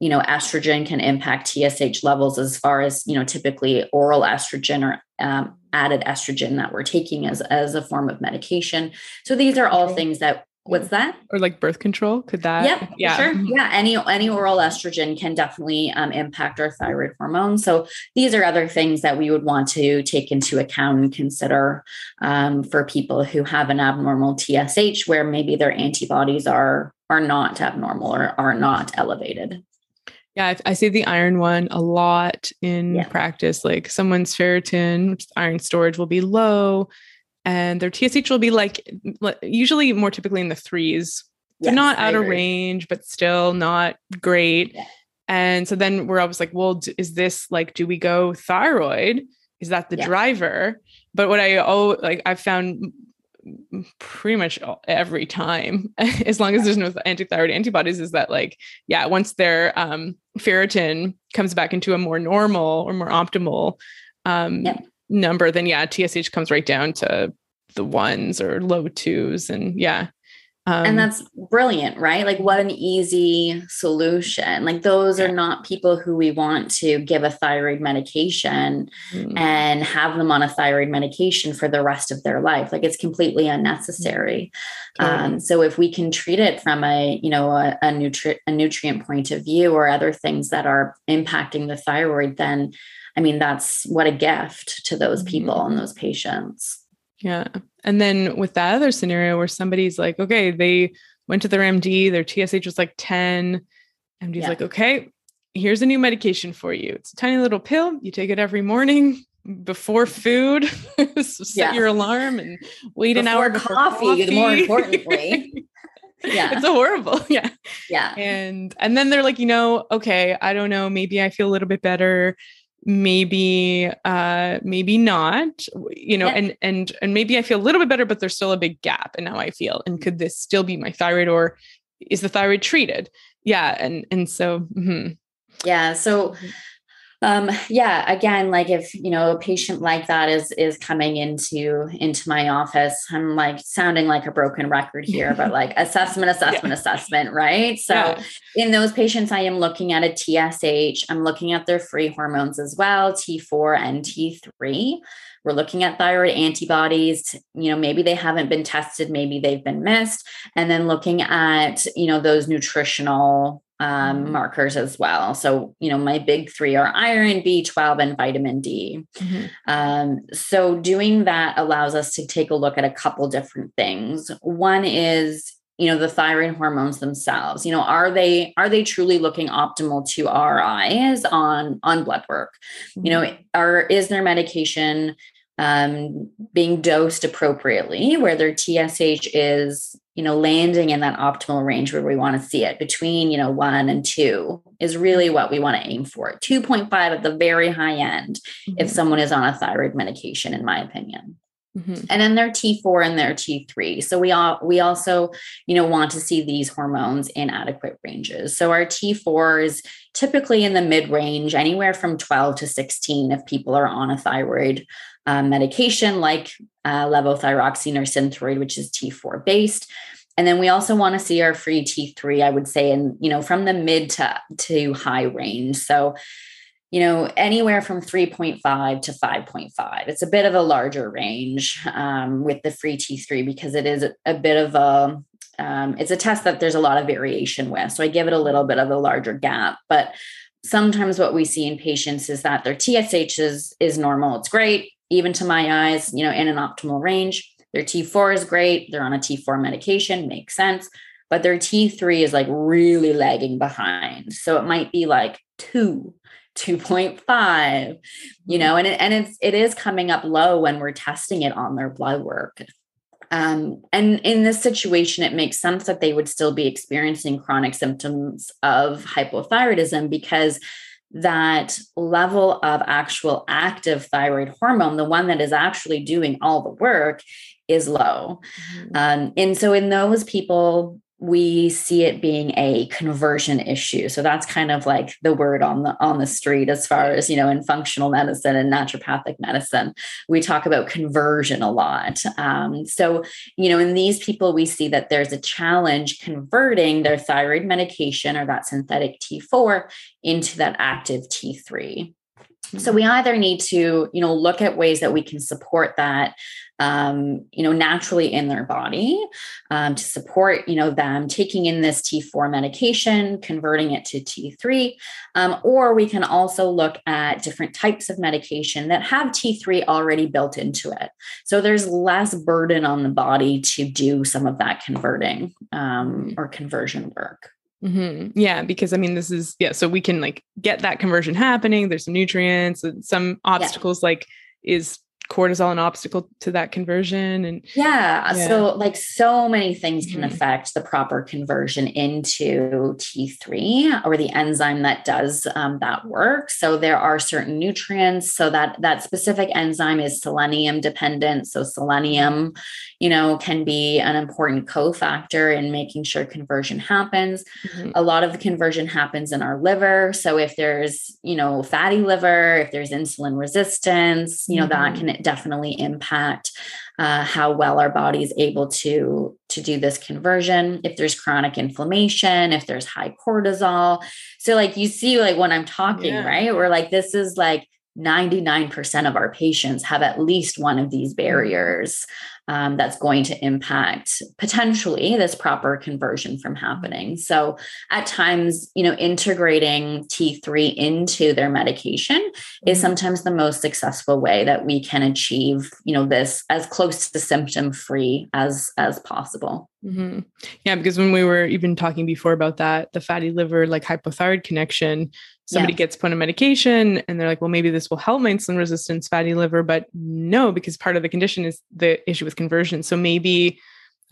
you know estrogen can impact tsh levels as far as you know typically oral estrogen or um, added estrogen that we're taking as as a form of medication. So these are all things that what's that? Or like birth control could that yep, yeah. sure. Mm-hmm. yeah any any oral estrogen can definitely um, impact our thyroid hormone. So these are other things that we would want to take into account and consider um, for people who have an abnormal tsh where maybe their antibodies are are not abnormal or are not elevated yeah, I, see the iron one a lot in yeah. practice. Like someone's ferritin, iron storage will be low, and their TSH will be like usually more typically in the threes. They're not out of range, but still not great. Yeah. And so then we're always like, well, is this like, do we go thyroid? Is that the yeah. driver? But what I oh like I've found pretty much every time <laughs> as long as there's no antithyroid antibodies is that like yeah once their um, ferritin comes back into a more normal or more optimal um, yep. number then yeah tsh comes right down to the ones or low twos and yeah um, and that's brilliant, right? Like, what an easy solution. Like, those are not people who we want to give a thyroid medication mm-hmm. and have them on a thyroid medication for the rest of their life. Like, it's completely unnecessary. Mm-hmm. Um, so, if we can treat it from a, you know, a, a, nutri- a nutrient point of view or other things that are impacting the thyroid, then I mean, that's what a gift to those people mm-hmm. and those patients. Yeah. And then with that other scenario where somebody's like, okay, they went to their MD, their TSH was like 10. MD's yeah. like, okay, here's a new medication for you. It's a tiny little pill. You take it every morning before food. <laughs> set yeah. your alarm and wait before an hour before coffee, coffee. More importantly. <laughs> yeah. It's a horrible. <laughs> Yeah. Yeah. And and then they're like, you know, okay, I don't know, maybe I feel a little bit better maybe uh maybe not you know yeah. and and and maybe i feel a little bit better but there's still a big gap in how i feel and could this still be my thyroid or is the thyroid treated yeah and and so mm-hmm. yeah so mm-hmm um yeah again like if you know a patient like that is is coming into into my office i'm like sounding like a broken record here but <laughs> like assessment assessment yeah. assessment right so yeah. in those patients i am looking at a tsh i'm looking at their free hormones as well t4 and t3 we're looking at thyroid antibodies you know maybe they haven't been tested maybe they've been missed and then looking at you know those nutritional um, mm-hmm. markers as well. So, you know, my big three are iron, B12, and vitamin D. Mm-hmm. Um, so, doing that allows us to take a look at a couple different things. One is, you know the thyroid hormones themselves you know are they are they truly looking optimal to our eyes on on blood work mm-hmm. you know mm-hmm. are is their medication um, being dosed appropriately where their tsh is you know landing in that optimal range where we want to see it between you know one and two is really what we want to aim for 2.5 at the very high end mm-hmm. if someone is on a thyroid medication in my opinion Mm-hmm. And then their T4 and their T3. So we all we also, you know, want to see these hormones in adequate ranges. So our T4 is typically in the mid range, anywhere from 12 to 16 if people are on a thyroid uh, medication like uh, levothyroxine or synthroid, which is T4 based. And then we also want to see our free T3, I would say, and you know, from the mid to, to high range. So you know, anywhere from 3.5 to 5.5. It's a bit of a larger range um, with the free T3 because it is a, bit of a, um, it's a test that there's a lot of variation with. So I give it a little bit of a larger gap. But sometimes what we see in patients is that their TSH is, is normal. It's great, even to my eyes, you know, in an optimal range. Their T4 is great. They're on a T4 medication, makes sense. But their T3 is like really lagging behind. So it might be like two 2.5 you know and it, and it's it is coming up low when we're testing it on their blood work. Um, and in this situation it makes sense that they would still be experiencing chronic symptoms of hypothyroidism because that level of actual active thyroid hormone the one that is actually doing all the work is low. Mm-hmm. um, and so in those people we see it being a conversion issue. So that's kind of like the word on the on the street as far as you know in functional medicine and naturopathic medicine. We talk about conversion a lot. Um, so you know in these people we see that there's a challenge converting their thyroid medication or that synthetic t4 into that active t3 so we either need to you know look at ways that we can support that um, you know, naturally in their body um, to support, you know, them taking in this T4 medication, converting it to T3. Um, or we can also look at different types of medication that have T3 already built into it. So there's less burden on the body to do some of that converting um, or conversion work. Mm-hmm. Yeah, because I mean, this is yeah. So we can like get that conversion happening. There's some nutrients, and some obstacles yeah. like is cortisol an obstacle to that conversion and yeah, yeah. so like so many things can mm-hmm. affect the proper conversion into t3 or the enzyme that does um, that work so there are certain nutrients so that that specific enzyme is selenium dependent so selenium you know can be an important cofactor in making sure conversion happens mm-hmm. a lot of the conversion happens in our liver so if there's you know fatty liver if there's insulin resistance you know mm-hmm. that can definitely impact uh, how well our body is able to to do this conversion if there's chronic inflammation if there's high cortisol so like you see like when i'm talking yeah. right we're like this is like 99% of our patients have at least one of these mm-hmm. barriers um, that's going to impact potentially this proper conversion from happening. So, at times, you know, integrating T3 into their medication is mm-hmm. sometimes the most successful way that we can achieve, you know, this as close to symptom free as as possible. Mm-hmm. Yeah, because when we were even talking before about that, the fatty liver, like hypothyroid connection, somebody yeah. gets put on medication and they're like, well, maybe this will help my insulin resistance fatty liver, but no, because part of the condition is the issue with conversion. So maybe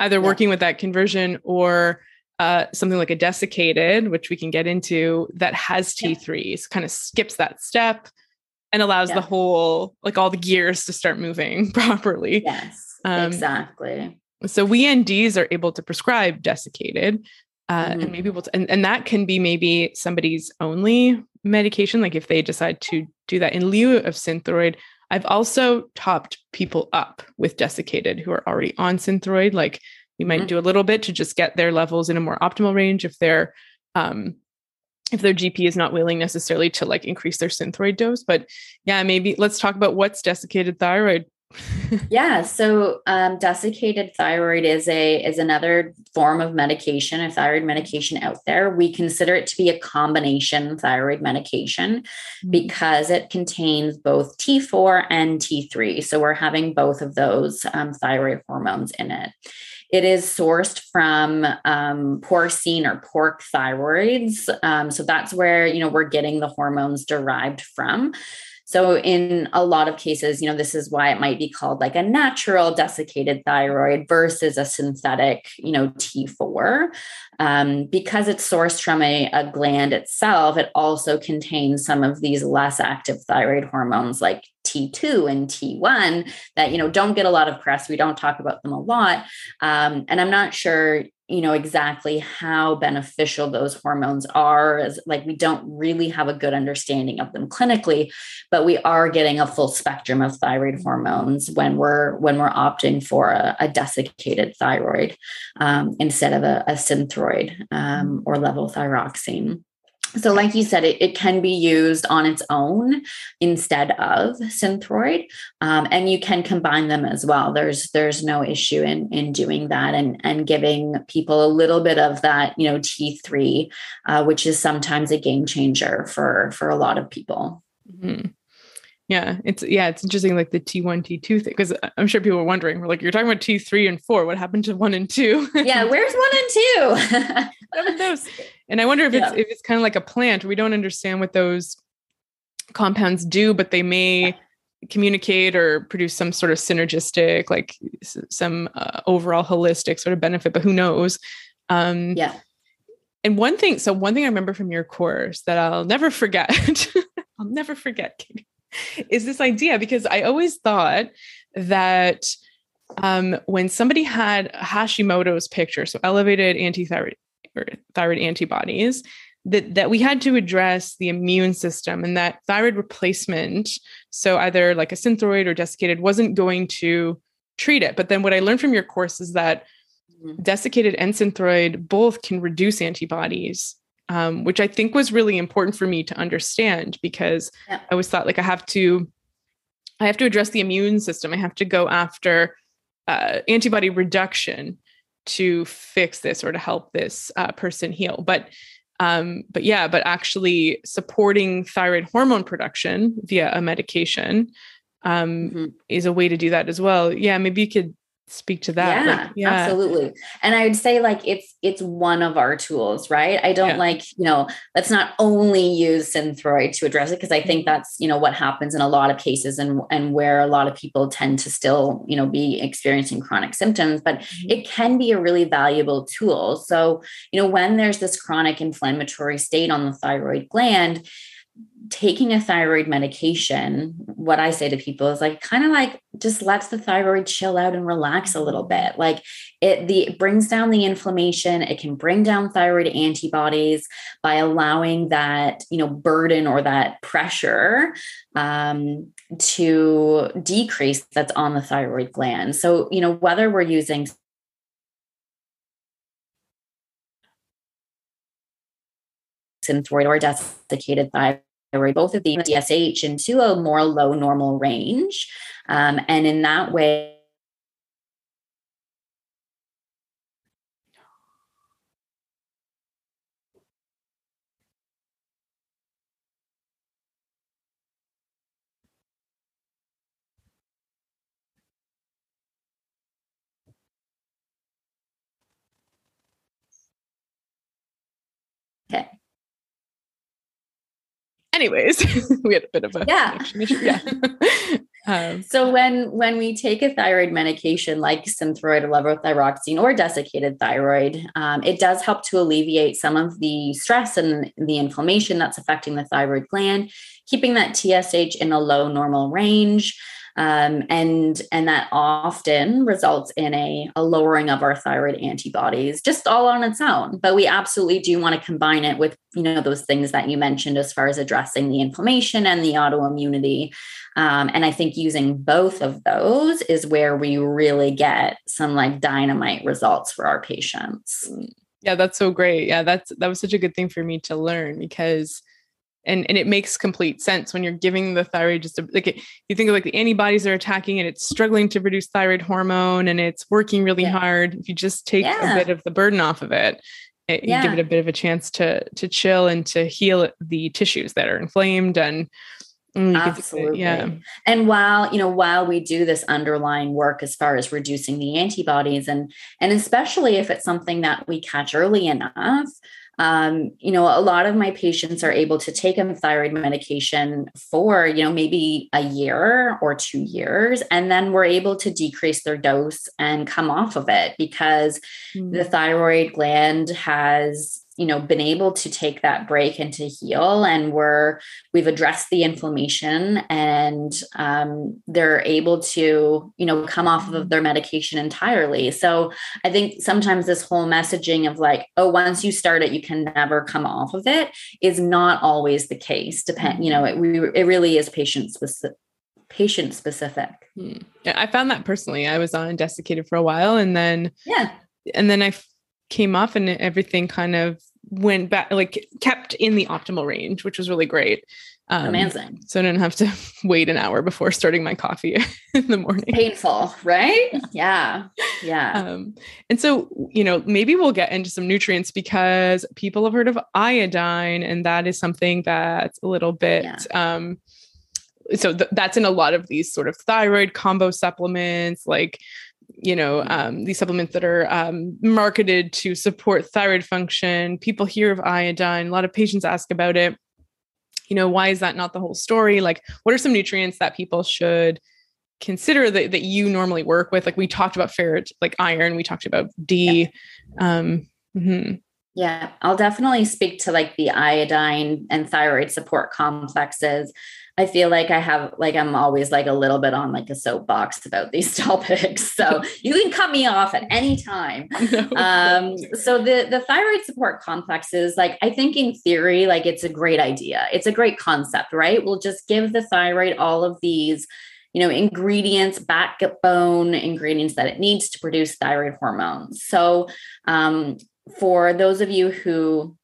either yeah. working with that conversion or uh, something like a desiccated, which we can get into, that has T3s, yeah. kind of skips that step and allows the whole, like all the gears to start moving <laughs> properly. Yes, um, exactly. So we NDs are able to prescribe desiccated, uh, mm-hmm. and maybe able to, and, and that can be maybe somebody's only medication. Like if they decide to do that in lieu of Synthroid, I've also topped people up with desiccated who are already on Synthroid. Like we might mm-hmm. do a little bit to just get their levels in a more optimal range if they're um, if their GP is not willing necessarily to like increase their synthroid dose. But yeah, maybe let's talk about what's desiccated thyroid <laughs> yeah so um, desiccated thyroid is a is another form of medication a thyroid medication out there we consider it to be a combination thyroid medication mm-hmm. because it contains both t4 and t3 so we're having both of those um, thyroid hormones in it it is sourced from um, porcine or pork thyroids. Um, so that's where, you know, we're getting the hormones derived from. So, in a lot of cases, you know, this is why it might be called like a natural desiccated thyroid versus a synthetic, you know, T4. Um, because it's sourced from a, a gland itself, it also contains some of these less active thyroid hormones like T2 and T1 that, you know, don't get a lot of press. We don't talk about them a lot. Um, and I'm not sure, you know exactly how beneficial those hormones are as like we don't really have a good understanding of them clinically but we are getting a full spectrum of thyroid hormones when we're when we're opting for a, a desiccated thyroid um, instead of a, a synthroid um, or levothyroxine so, like you said, it, it can be used on its own instead of Synthroid, um, and you can combine them as well. There's there's no issue in in doing that and and giving people a little bit of that, you know, T three, uh, which is sometimes a game changer for for a lot of people. Mm-hmm. Yeah, it's yeah, it's interesting like the T1, T2 thing because I'm sure people are wondering. We're like, you're talking about T3 and 4. What happened to 1 and 2? yeah, where's 1 and 2? <laughs> those? And I wonder if yeah. it's if it's kind of like a plant. We don't understand what those compounds do, but they may communicate or produce some sort of synergistic like some uh, overall holistic sort of benefit, but who knows? Um Yeah. And one thing, so one thing I remember from your course that I'll never forget. <laughs> I'll never forget, Katie is this idea because I always thought that um, when somebody had Hashimoto's picture, so elevated antithyroid or thyroid antibodies, that that we had to address the immune system and that thyroid replacement, so either like a synthroid or desiccated, wasn't going to treat it. But then what I learned from your course is that mm-hmm. desiccated and synthroid both can reduce antibodies um, which I think was really important for me to understand because yeah. I always thought like I have to, I have to address the immune system. I have to go after uh, antibody reduction to fix this or to help this uh, person heal. But um, but yeah, but actually supporting thyroid hormone production via a medication um, mm-hmm. is a way to do that as well. Yeah, maybe you could speak to that yeah, like, yeah, absolutely and i would say like it's it's one of our tools right i don't yeah. like you know let's not only use synthroid to address it because i think mm-hmm. that's you know what happens in a lot of cases and and where a lot of people tend to still you know be experiencing chronic symptoms but mm-hmm. it can be a really valuable tool so you know when there's this chronic inflammatory state on the thyroid gland taking a thyroid medication, what I say to people is like kind of like just lets the thyroid chill out and relax a little bit. Like it the it brings down the inflammation, it can bring down thyroid antibodies by allowing that, you know, burden or that pressure um, to decrease that's on the thyroid gland. So, you know, whether we're using synthroid or desiccated thyroid thyroid, both of the TSH into a more low normal range. Um, and in that way, Okay anyways, <laughs> we had a bit of a yeah. yeah. <laughs> um, so when when we take a thyroid medication like synthroid or levothyroxine or desiccated thyroid, um, it does help to alleviate some of the stress and the inflammation that's affecting the thyroid gland, keeping that TSH in a low normal range. Um, and and that often results in a, a lowering of our thyroid antibodies just all on its own. But we absolutely do want to combine it with you know those things that you mentioned as far as addressing the inflammation and the autoimmunity. Um, and i think using both of those is where we really get some like dynamite results for our patients. Yeah that's so great. Yeah that's that was such a good thing for me to learn because and and it makes complete sense when you're giving the thyroid just a, like it, you think of like the antibodies are attacking and it's struggling to produce thyroid hormone and it's working really yeah. hard if you just take yeah. a bit of the burden off of it, it yeah. you give it a bit of a chance to to chill and to heal the tissues that are inflamed and Mm, Absolutely. Yeah. And while, you know, while we do this underlying work as far as reducing the antibodies and and especially if it's something that we catch early enough, um, you know, a lot of my patients are able to take a thyroid medication for, you know, maybe a year or two years, and then we're able to decrease their dose and come off of it because mm. the thyroid gland has you know been able to take that break and to heal. And we're we've addressed the inflammation and um, they're able to you know come off of their medication entirely. So i think sometimes this whole messaging of like oh once you start it you can never come off of it is not always the case depend you know it, we, it really is patient specific patient specific. Hmm. yeah i found that personally. I was on desiccated for a while and then yeah. and then i came off and everything kind of went back like kept in the optimal range which was really great. Um, amazing. so i didn't have to <laughs> wait an hour before starting my coffee <laughs> in the morning. Painful right? <laughs> Yeah yeah. Um, and so you know maybe we'll get into some nutrients because people have heard of iodine and that is something that's a little bit yeah. um so th- that's in a lot of these sort of thyroid combo supplements like you know um, these supplements that are um, marketed to support thyroid function. People hear of iodine. A lot of patients ask about it. You know why is that not the whole story? Like what are some nutrients that people should consider that, that you normally work with? Like we talked about ferret like iron. We talked about d. Yeah. um mm-hmm. yeah i'll definitely speak to like the iodine and thyroid support complexes I feel like I have like I'm always like a little bit on like a soapbox about these <laughs> topics. So <laughs> you can cut me off at any time. <laughs> Um, so the the thyroid support complex is like I think in theory like it's a great idea. It's a great concept, right? We'll just give the thyroid all of these you know ingredients backbone ingredients that it needs to produce thyroid hormones so um, for those of you who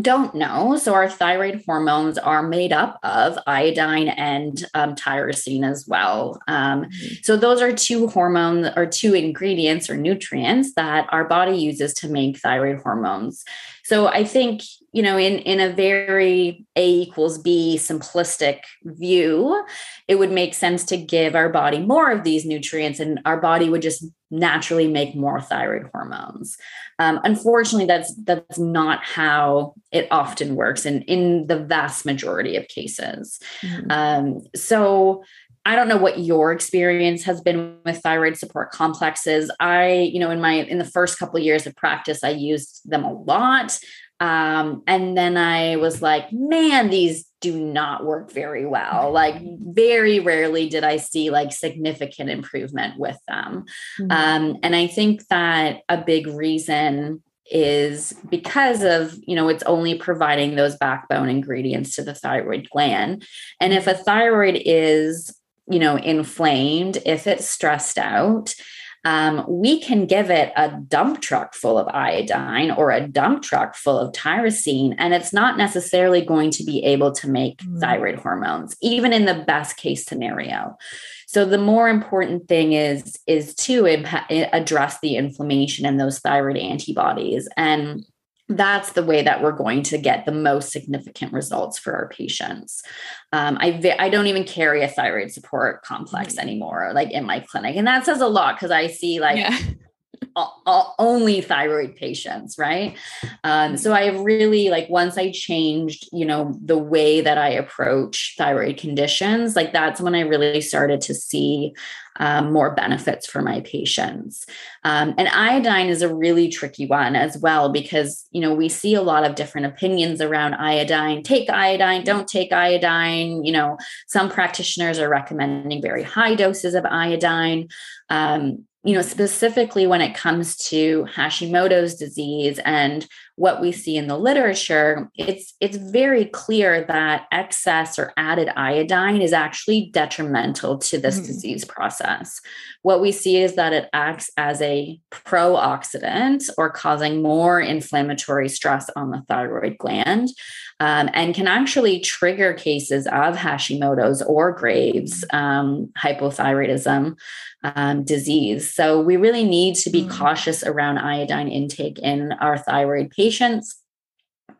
don't know. So, our thyroid hormones are made up of iodine and um, tyrosine as well. Um, mm-hmm. So, those are two hormones or two ingredients or nutrients that our body uses to make thyroid hormones. So, I think you know in in a very a equals b simplistic view it would make sense to give our body more of these nutrients and our body would just naturally make more thyroid hormones um, unfortunately that's that's not how it often works and in the vast majority of cases mm-hmm. um, so I don't know what your experience has been with thyroid support complexes. I, you know, in my in the first couple of years of practice, I used them a lot. Um, and then I was like, man, these do not work very well. Like, very rarely did I see like significant improvement with them. Mm-hmm. Um, and I think that a big reason is because of you know it's only providing those backbone ingredients to the thyroid gland and if a thyroid is you know inflamed if it's stressed out um, we can give it a dump truck full of iodine or a dump truck full of tyrosine, and it's not necessarily going to be able to make mm. thyroid hormones, even in the best case scenario. So the more important thing is is to impa- address the inflammation and those thyroid antibodies and that's the way that we're going to get the most significant results for our patients. Um, I I don't even carry a thyroid support complex mm-hmm. anymore, like in my clinic, and that says a lot because I see like yeah. <laughs> only thyroid patients, right? Um, so I really like once I changed, you know, the way that I approach thyroid conditions, like that's when I really started to see um, more benefits for my patients. Um, and iodine is a really tricky one as well because you know we see a lot of different opinions around iodine. Take iodine, don't take iodine. You know, some practitioners are recommending very high doses of iodine. Um, you know, specifically when it comes to Hashimoto's disease and what we see in the literature, it's it's very clear that excess or added iodine is actually detrimental to this mm-hmm. disease process. What we see is that it acts as a pro-oxidant or causing more inflammatory stress on the thyroid gland. Um, and can actually trigger cases of Hashimoto's or Graves um, hypothyroidism um, disease. So we really need to be mm. cautious around iodine intake in our thyroid patients.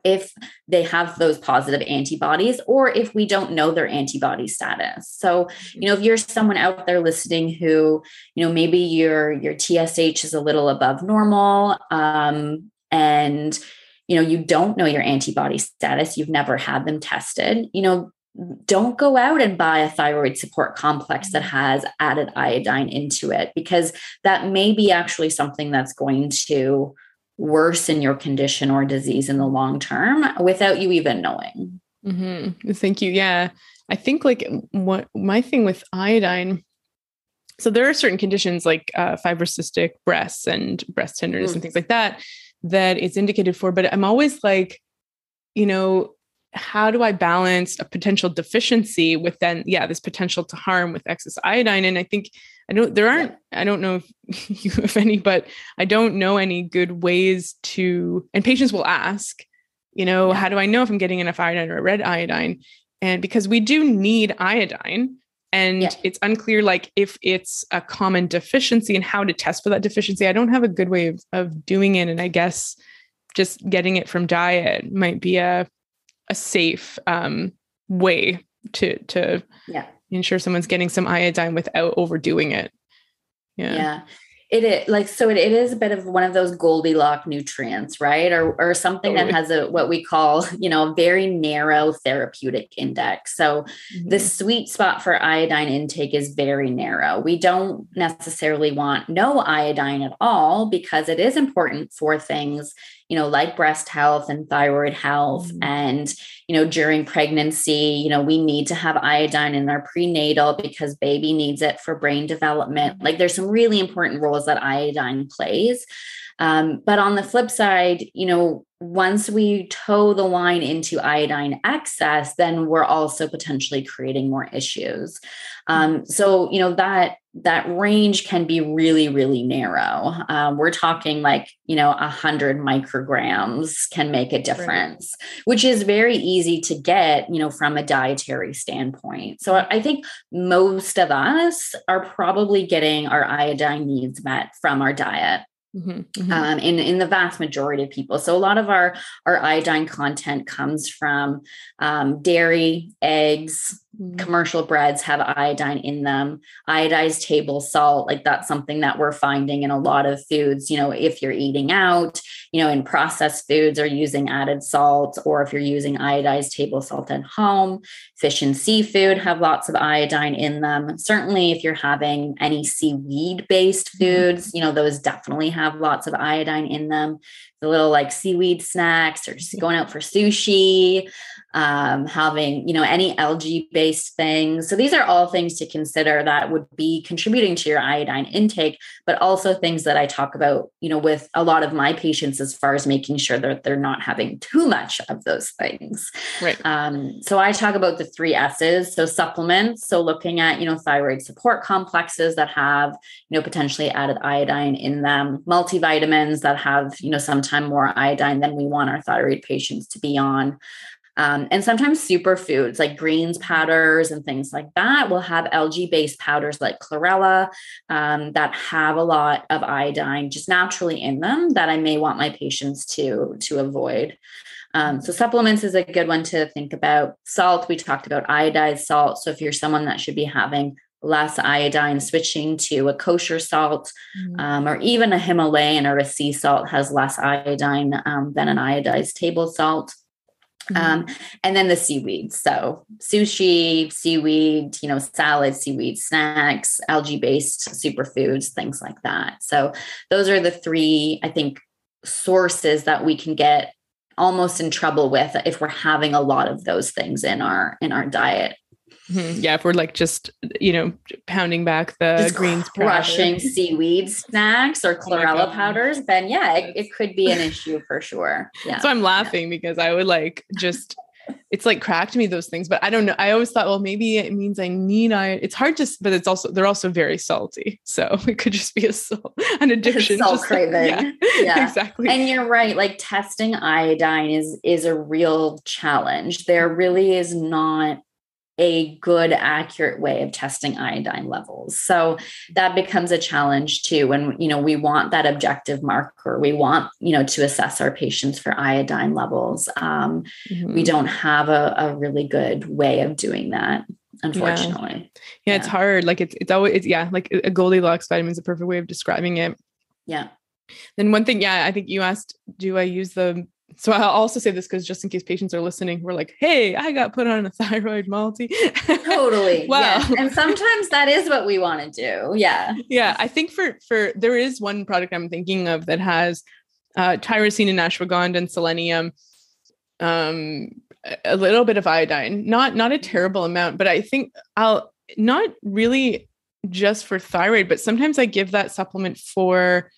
if they have those positive antibodies or if we don't know their antibody status. So, you know, if you're someone out there listening who, you know, maybe your your TSH is a little above normal um, and you know, you don't know your antibody status, you've never had them tested, you know, don't go out and buy a thyroid support complex that has added iodine into it because that may be actually something that's going to worsen your condition or disease in the long term without you even knowing. Mm-hmm. Thank you. Yeah. I think like what my thing with iodine. So there are certain conditions like uh, fibrocystic breasts and breast tenderness mm. and things like that that it's indicated for. But I'm always like, you know, how do I balance a potential deficiency with then, yeah, this potential to harm with excess iodine? And I think I don't, there aren't, I don't know if <laughs> you have any, but I don't know any good ways to, and patients will ask, you know, how do I know if I'm getting enough iodine or a red iodine? And because we do need iodine, and yeah. it's unclear like if it's a common deficiency and how to test for that deficiency. I don't have a good way of, of doing it. And I guess just getting it from diet might be a a safe um, way to to yeah. ensure someone's getting some iodine without overdoing it. Yeah. Yeah. It is like so it, it is a bit of one of those Goldilocks nutrients, right? Or or something totally. that has a what we call, you know, a very narrow therapeutic index. So mm-hmm. the sweet spot for iodine intake is very narrow. We don't necessarily want no iodine at all because it is important for things you know, like breast health and thyroid health. Mm-hmm. And, you know, during pregnancy, you know, we need to have iodine in our prenatal because baby needs it for brain development. Like there's some really important roles that iodine plays. Um, but on the flip side, you know, once we toe the line into iodine excess, then we're also potentially creating more issues. Um, so, you know, that that range can be really, really narrow. Um, we're talking like, you know, a hundred micrograms can make a difference, right. which is very easy to get, you know, from a dietary standpoint. So I think most of us are probably getting our iodine needs met from our diet. Mm-hmm, mm-hmm. Um, in in the vast majority of people. So a lot of our our iodine content comes from um, dairy, eggs, Mm-hmm. Commercial breads have iodine in them, iodized table salt. Like that's something that we're finding in a lot of foods. You know, if you're eating out, you know, in processed foods are using added salt, or if you're using iodized table salt at home, fish and seafood have lots of iodine in them. Certainly, if you're having any seaweed based mm-hmm. foods, you know, those definitely have lots of iodine in them. The little like seaweed snacks or just going out for sushi um, having you know any algae based things. So these are all things to consider that would be contributing to your iodine intake but also things that i talk about you know with a lot of my patients as far as making sure that they're not having too much of those things. Right. Um, so i talk about the three s's. So supplements so looking at you know thyroid support complexes that have you know potentially added iodine in them multivitamins that have you know sometime more iodine than we want our thyroid patients to be on um, and sometimes superfoods like greens powders and things like that will have algae based powders like chlorella um, that have a lot of iodine just naturally in them that I may want my patients to, to avoid. Um, so supplements is a good one to think about. Salt, we talked about iodized salt. So if you're someone that should be having less iodine, switching to a kosher salt mm-hmm. um, or even a Himalayan or a sea salt has less iodine um, than an iodized table salt. Um, mm-hmm. and then the seaweed. So sushi, seaweed, you know, salad, seaweed snacks, algae based superfoods, things like that. So those are the three, I think, sources that we can get almost in trouble with if we're having a lot of those things in our in our diet Mm-hmm. Yeah, if we're like just you know pounding back the just greens, crushing powder. seaweed snacks or oh chlorella oh powders, then yeah, it, it, could be an <laughs> issue for sure. Yeah. So I'm laughing yeah. because I would like just it's like cracked me those things, but I don't know. I always thought, well, maybe it means I need iron. It's hard to, but it's also they're also very salty, so <laughs> it could just be a salt, an <laughs> addiction, salt just craving. Like, yeah, yeah, exactly. And you're right. Like testing iodine is is a real challenge. There really is not a good accurate way of testing iodine levels. So that becomes a challenge too when you know we want that objective marker. We want you know to assess our patients for iodine levels. Um, mm-hmm. we don't have a, a, really good way of doing that unfortunately. Yeah. yeah, it's hard. Like it's it's always it's, yeah like a goldilocks vitamin is a perfect way of describing it. Yeah. Then one thing yeah i think you asked do i use the so I'll also say this because just in case patients are listening, we're like, hey, I got put on a <laughs> thyroid multi. totally. <laughs> wow. Yes. And sometimes that is what we want to do. Yeah. Yeah. I think for for there is one product I'm thinking of that has uh tyrosine and ashwagandha and selenium, um, a little bit of iodine, not not a terrible amount, but I think I'll not really just for thyroid, but sometimes I give that supplement for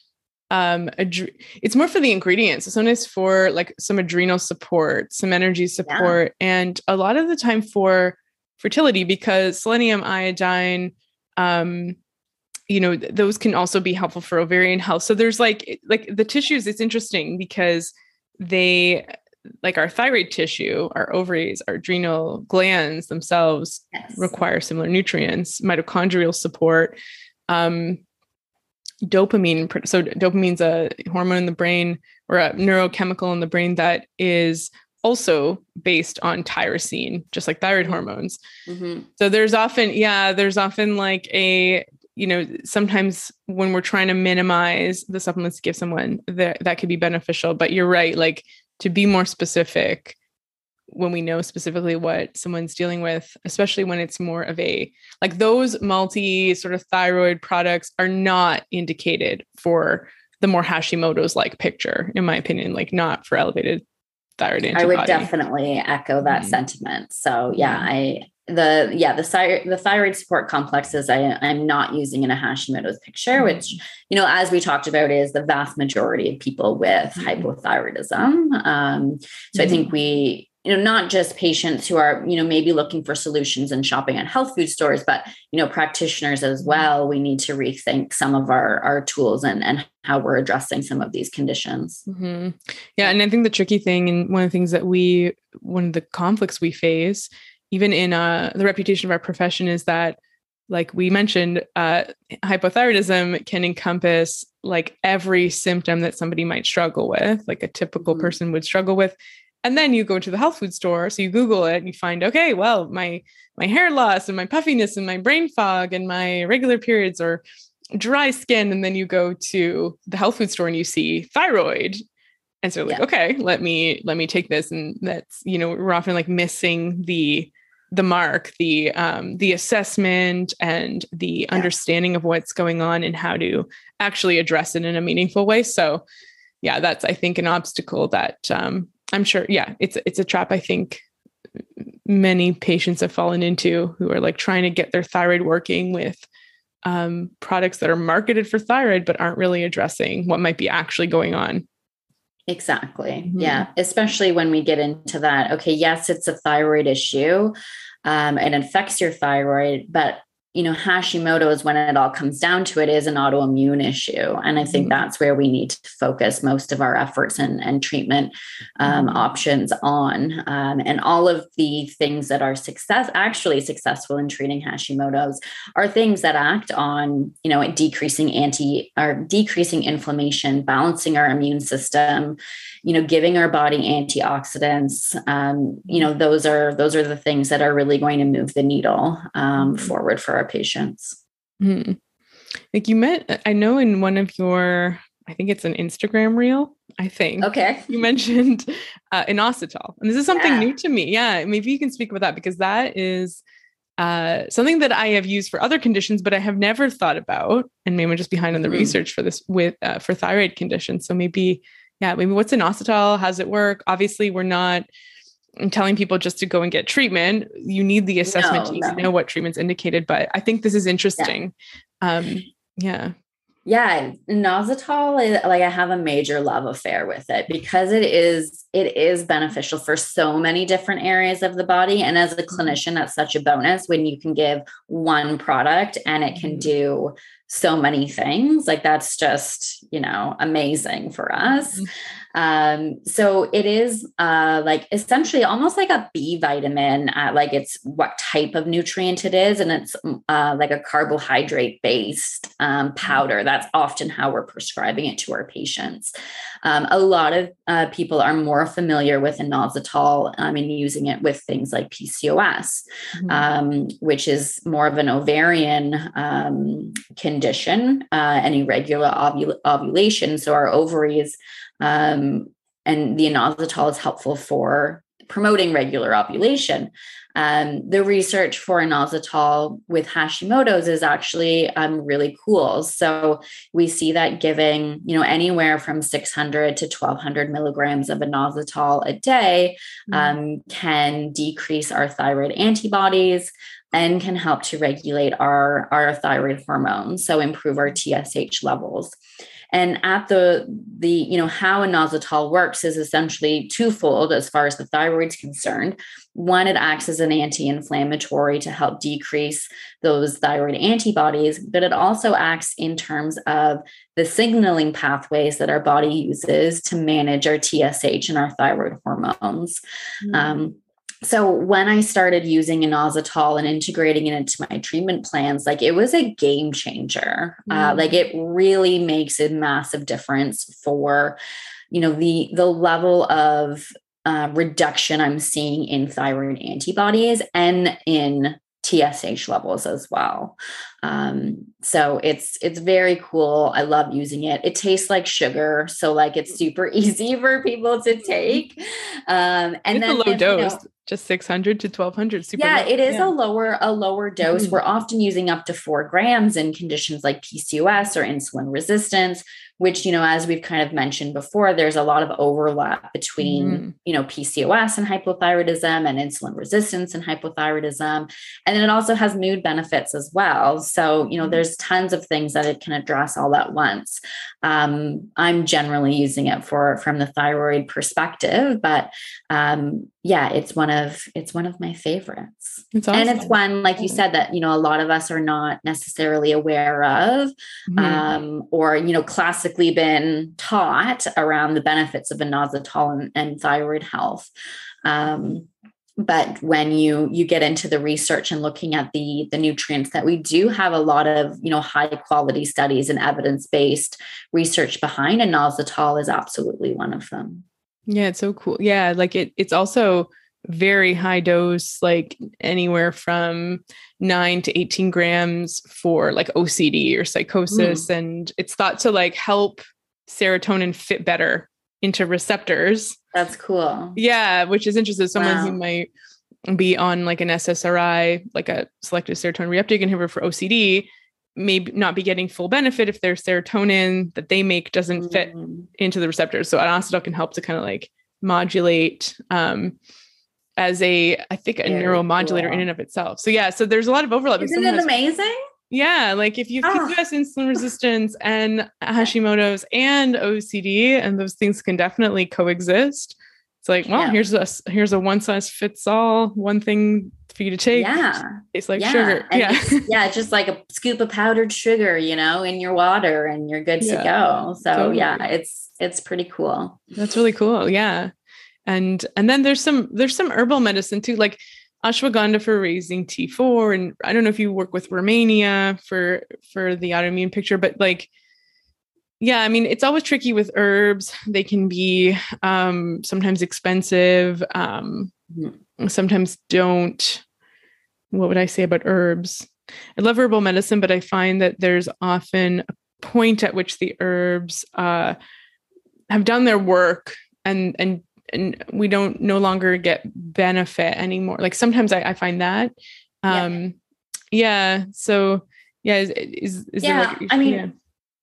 um adre- it's more for the ingredients so sometimes for like some adrenal support some energy support yeah. and a lot of the time for fertility because selenium iodine um you know th- those can also be helpful for ovarian health so there's like like the tissues it's interesting because they like our thyroid tissue our ovaries our adrenal glands themselves yes. require similar nutrients mitochondrial support um dopamine. So dopamine's a hormone in the brain or a neurochemical in the brain that is also based on tyrosine, just like thyroid hormones. Mm-hmm. So there's often, yeah, there's often like a, you know, sometimes when we're trying to minimize the supplements to give someone that that could be beneficial. But you're right, like to be more specific, when we know specifically what someone's dealing with, especially when it's more of a like those multi sort of thyroid products are not indicated for the more Hashimoto's like picture, in my opinion, like not for elevated thyroid antibody. I would definitely echo that mm-hmm. sentiment. So yeah, I the yeah the thyroid the thyroid support complexes I I'm not using in a Hashimoto's picture, mm-hmm. which you know as we talked about is the vast majority of people with mm-hmm. hypothyroidism. Um, so I think we you know not just patients who are you know maybe looking for solutions and shopping at health food stores but you know practitioners as well we need to rethink some of our our tools and and how we're addressing some of these conditions mm-hmm. yeah and i think the tricky thing and one of the things that we one of the conflicts we face even in uh, the reputation of our profession is that like we mentioned uh, hypothyroidism can encompass like every symptom that somebody might struggle with like a typical mm-hmm. person would struggle with and then you go to the health food store so you google it and you find okay well my my hair loss and my puffiness and my brain fog and my regular periods or dry skin and then you go to the health food store and you see thyroid and so like yeah. okay let me let me take this and that's you know we're often like missing the the mark the um the assessment and the yeah. understanding of what's going on and how to actually address it in a meaningful way so yeah that's i think an obstacle that um I'm sure, yeah, it's it's a trap I think many patients have fallen into who are like trying to get their thyroid working with um, products that are marketed for thyroid but aren't really addressing what might be actually going on. Exactly. Mm-hmm. Yeah. Especially when we get into that. Okay, yes, it's a thyroid issue um, and affects your thyroid, but you know, Hashimoto's, when it all comes down to it, is an autoimmune issue. And I think mm-hmm. that's where we need to focus most of our efforts and, and treatment um, mm-hmm. options on. Um, and all of the things that are success, actually successful in treating Hashimoto's are things that act on, you know, decreasing anti or decreasing inflammation, balancing our immune system, you know, giving our body antioxidants. Um, you know, those are those are the things that are really going to move the needle um, mm-hmm. forward for our patients. Mm-hmm. Like you met, I know in one of your, I think it's an Instagram reel. I think. Okay. You mentioned uh, inositol, and this is something yeah. new to me. Yeah, maybe you can speak about that because that is uh, something that I have used for other conditions, but I have never thought about, and maybe I'm just behind on the mm. research for this with uh, for thyroid conditions. So maybe, yeah, maybe what's inositol? How does it work? Obviously, we're not telling people just to go and get treatment. You need the assessment no, to no. know what treatment's indicated. But I think this is interesting. Yeah. Um, yeah. Yeah. Inositol, like I have a major love affair with it because it is it is beneficial for so many different areas of the body. And as a Mm-hmm. clinician, that's such a bonus when you can give one product and it can Mhm. do so many things. Like that's just, you know, amazing for us. Mhm. Um, so it is uh like essentially almost like a B vitamin, uh, like it's what type of nutrient it is, and it's uh like a carbohydrate based um, powder. That's often how we're prescribing it to our patients. Um, a lot of uh, people are more familiar with inositol um, and using it with things like PCOS, Mhm. um, which is more of an ovarian um, condition uh, and irregular ovul- ovulation. So our ovaries um, and the inositol is helpful for promoting regular ovulation. Um, the research for inositol with Hashimoto's is actually um, really cool. So we see that giving, you know, anywhere from 600 to 1200 milligrams of inositol a day Mhm. um, can decrease our thyroid antibodies and can help to regulate our, our thyroid hormones, so improve our TSH levels. And at the the you know how inositol works is essentially twofold as far as the thyroid's concerned. One, it acts as an anti-inflammatory to help decrease those thyroid antibodies, but it also acts in terms of the signaling pathways that our body uses to manage our TSH and our thyroid hormones. Mhm. Um, so when I started using inositol and integrating it into my treatment plans, like it was a game changer. Uh, Mm. like it really makes a massive difference for, you know, the the level of uh, reduction I'm seeing in thyroid antibodies and in TSH levels as well. Um, so it's it's very cool. I love using it. It tastes like sugar, so like it's super <laughs> easy for people to take. Um, and it's then a low if, you know, dose, just 600 to 1200. Super yeah, low. it is Yeah. a lower a lower dose. Mhm. We're often using up to four grams in conditions like PCOS or insulin resistance, which you know, as we've kind of mentioned before, there's a lot of overlap between Mhm. you know PCOS and hypothyroidism and insulin resistance and hypothyroidism, and then it also has mood benefits as well. So you know, Mhm. there's tons of things that it can address all at once. Um, I'm generally using it for from the thyroid perspective, but um, yeah, it's one of it's one of my favorites. It's And it's one, like you said, that you know a lot of us are not necessarily aware of, Mhm. um, or you know, classically been taught around the benefits of inositol and, and thyroid health. Um, but when you you get into the research and looking at the the nutrients that we do have a lot of you know high quality studies and evidence based research behind and inositol is absolutely one of them. Yeah, it's so cool. Yeah, like it it's also very high dose, like anywhere from nine to 18 grams for like OCD or psychosis. Mm. And it's thought to like help serotonin fit better into receptors. That's cool. Yeah, which is interesting. Someone who might be on like an SSRI, like a selective serotonin reuptake inhibitor for OCD, may not be getting full benefit if their serotonin that they make doesn't fit Mm. into the receptors. So inositol can help to kind of like modulate um as a I think a Very neuromodulator in and of itself. So yeah, so there's a lot of overlap. Isn't it amazing? Yeah, like if you have Ah. PCOS, insulin resistance, and Hashimoto's and OCD, and those things can definitely coexist. It's like, well, Yeah. here's a here's a one size fits all, one thing for you to take. Yeah. It's like yeah. sugar. And Yeah. it's- yeah, just like a scoop of powdered sugar, you know, in your water and you're good Yeah, to go. So totally. yeah, it's it's pretty cool. That's really cool. Yeah. And and then there's some there's some herbal medicine too, like ashwagandha for raising T4. And I don't know if you work with Rehmannia for for the autoimmune picture, but like yeah, I mean it's always tricky with herbs. They can be um sometimes expensive, um Mhm. sometimes don't what would I say about herbs? I love herbal medicine, but I find that there's often a point at which the herbs uh have done their work and and we don't no longer get benefit anymore like sometimes i, I find that Yeah. um yeah, so yeah is is, is Yeah, like, I mean, yeah.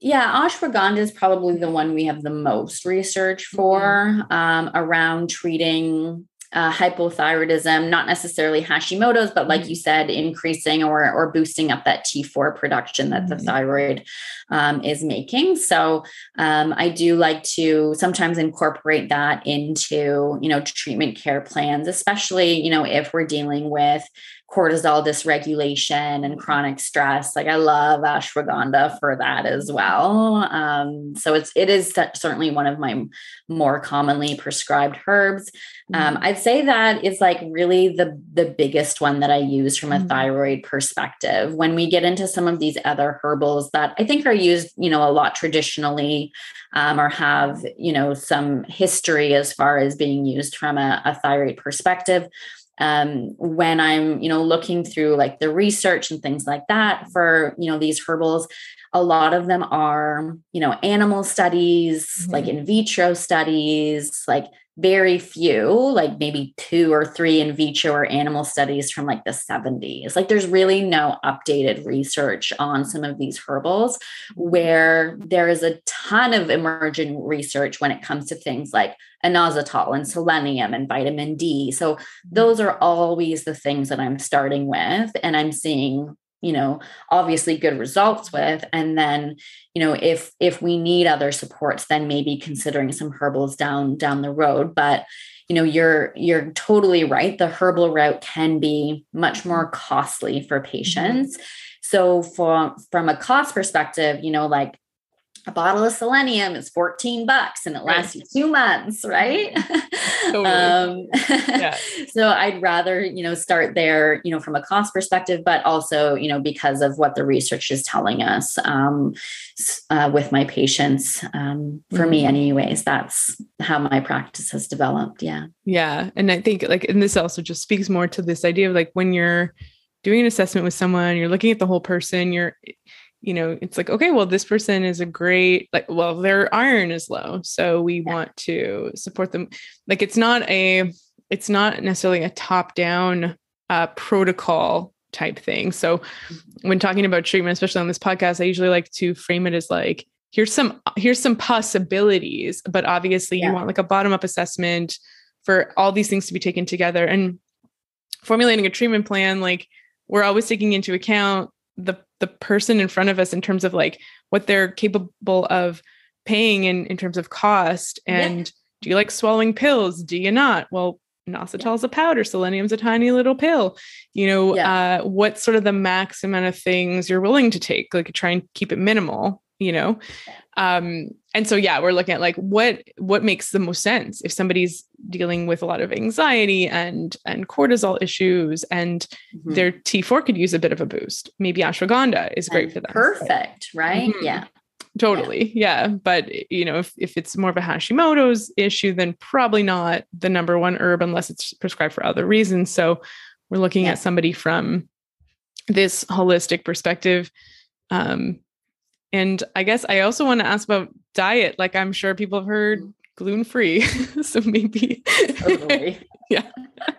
Yeah, ashwagandha is probably the one we have the most research for um, around treating uh, hypothyroidism, not necessarily Hashimoto's, but like mm-hmm. you said, increasing or, or boosting up that T4 production that mm-hmm. the thyroid um, is making. So um, I do like to sometimes incorporate that into, you know, treatment care plans, especially, you know, if we're dealing with cortisol dysregulation and chronic stress. Like I love ashwagandha for that as well. Um, so it's it is certainly one of my more commonly prescribed herbs. Um, mm-hmm. I'd say that is like really the the biggest one that I use from a mm-hmm. thyroid perspective. When we get into some of these other herbals that I think are used, you know, a lot traditionally, um, or have you know some history as far as being used from a, a thyroid perspective um, when I'm, you know, looking through like the research and things like that for, you know, these herbals, a lot of them are, you know, animal studies, mm-hmm. like in vitro studies, like very few, like maybe two or three in vitro or animal studies from like the 70s. Like there's really no updated research on some of these herbals where there is a ton of emerging research when it comes to things like inositol and selenium and vitamin D. So mm-hmm. those are always the things that I'm starting with and I'm seeing you know obviously good results with and then you know if if we need other supports then maybe considering some herbals down down the road. But you know you're you're totally right. The herbal route can be much more costly for mm-hmm. patients. So for from a cost perspective you know like a bottle of selenium is 14 bucks and it lasts right. you two months, right? Totally. um, <laughs> yeah. so I'd rather, you know, start there, you know, from a cost perspective, but also, you know, because of what the research is telling us um, uh, with my patients. Um, for mm-hmm. me, anyways, that's how my practice has developed. Yeah. Yeah. And I think like, and this also just speaks more to this idea of like when you're doing an assessment with someone, you're looking at the whole person, you're, you know, it's like, okay, well, this person is a great, like, well, their iron is low. So we yeah. want to support them. Like, it's not a, it's not necessarily a top down uh, protocol type thing. So mm-hmm. when talking about treatment, especially on this podcast, I usually like to frame it as like, here's some, here's some possibilities, but obviously yeah. you want like a bottom up assessment for all these things to be taken together and formulating a treatment plan. Like we're always taking into account the the person in front of us in terms of like what they're capable of paying in in terms of cost and yeah. do you like swallowing pills? Do you not? Well inositol is a powder selenium's a tiny little pill. You know yeah. uh, what's sort of the max amount of things you're willing to take? Like try and keep it minimal you know um and so yeah we're looking at like what what makes the most sense if somebody's dealing with a lot of anxiety and and cortisol issues and mm-hmm. their T4 could use a bit of a boost maybe ashwagandha is great and for them perfect right mm-hmm. yeah totally yeah. yeah. but you know if, if it's more of a hashimoto's issue then probably not the number one herb unless it's prescribed for other reasons so we're looking yeah. at somebody from this holistic perspective um and I guess I also want to ask about diet. Like I'm sure people have heard mm. gluten free. <laughs> so maybe totally. <laughs> yeah.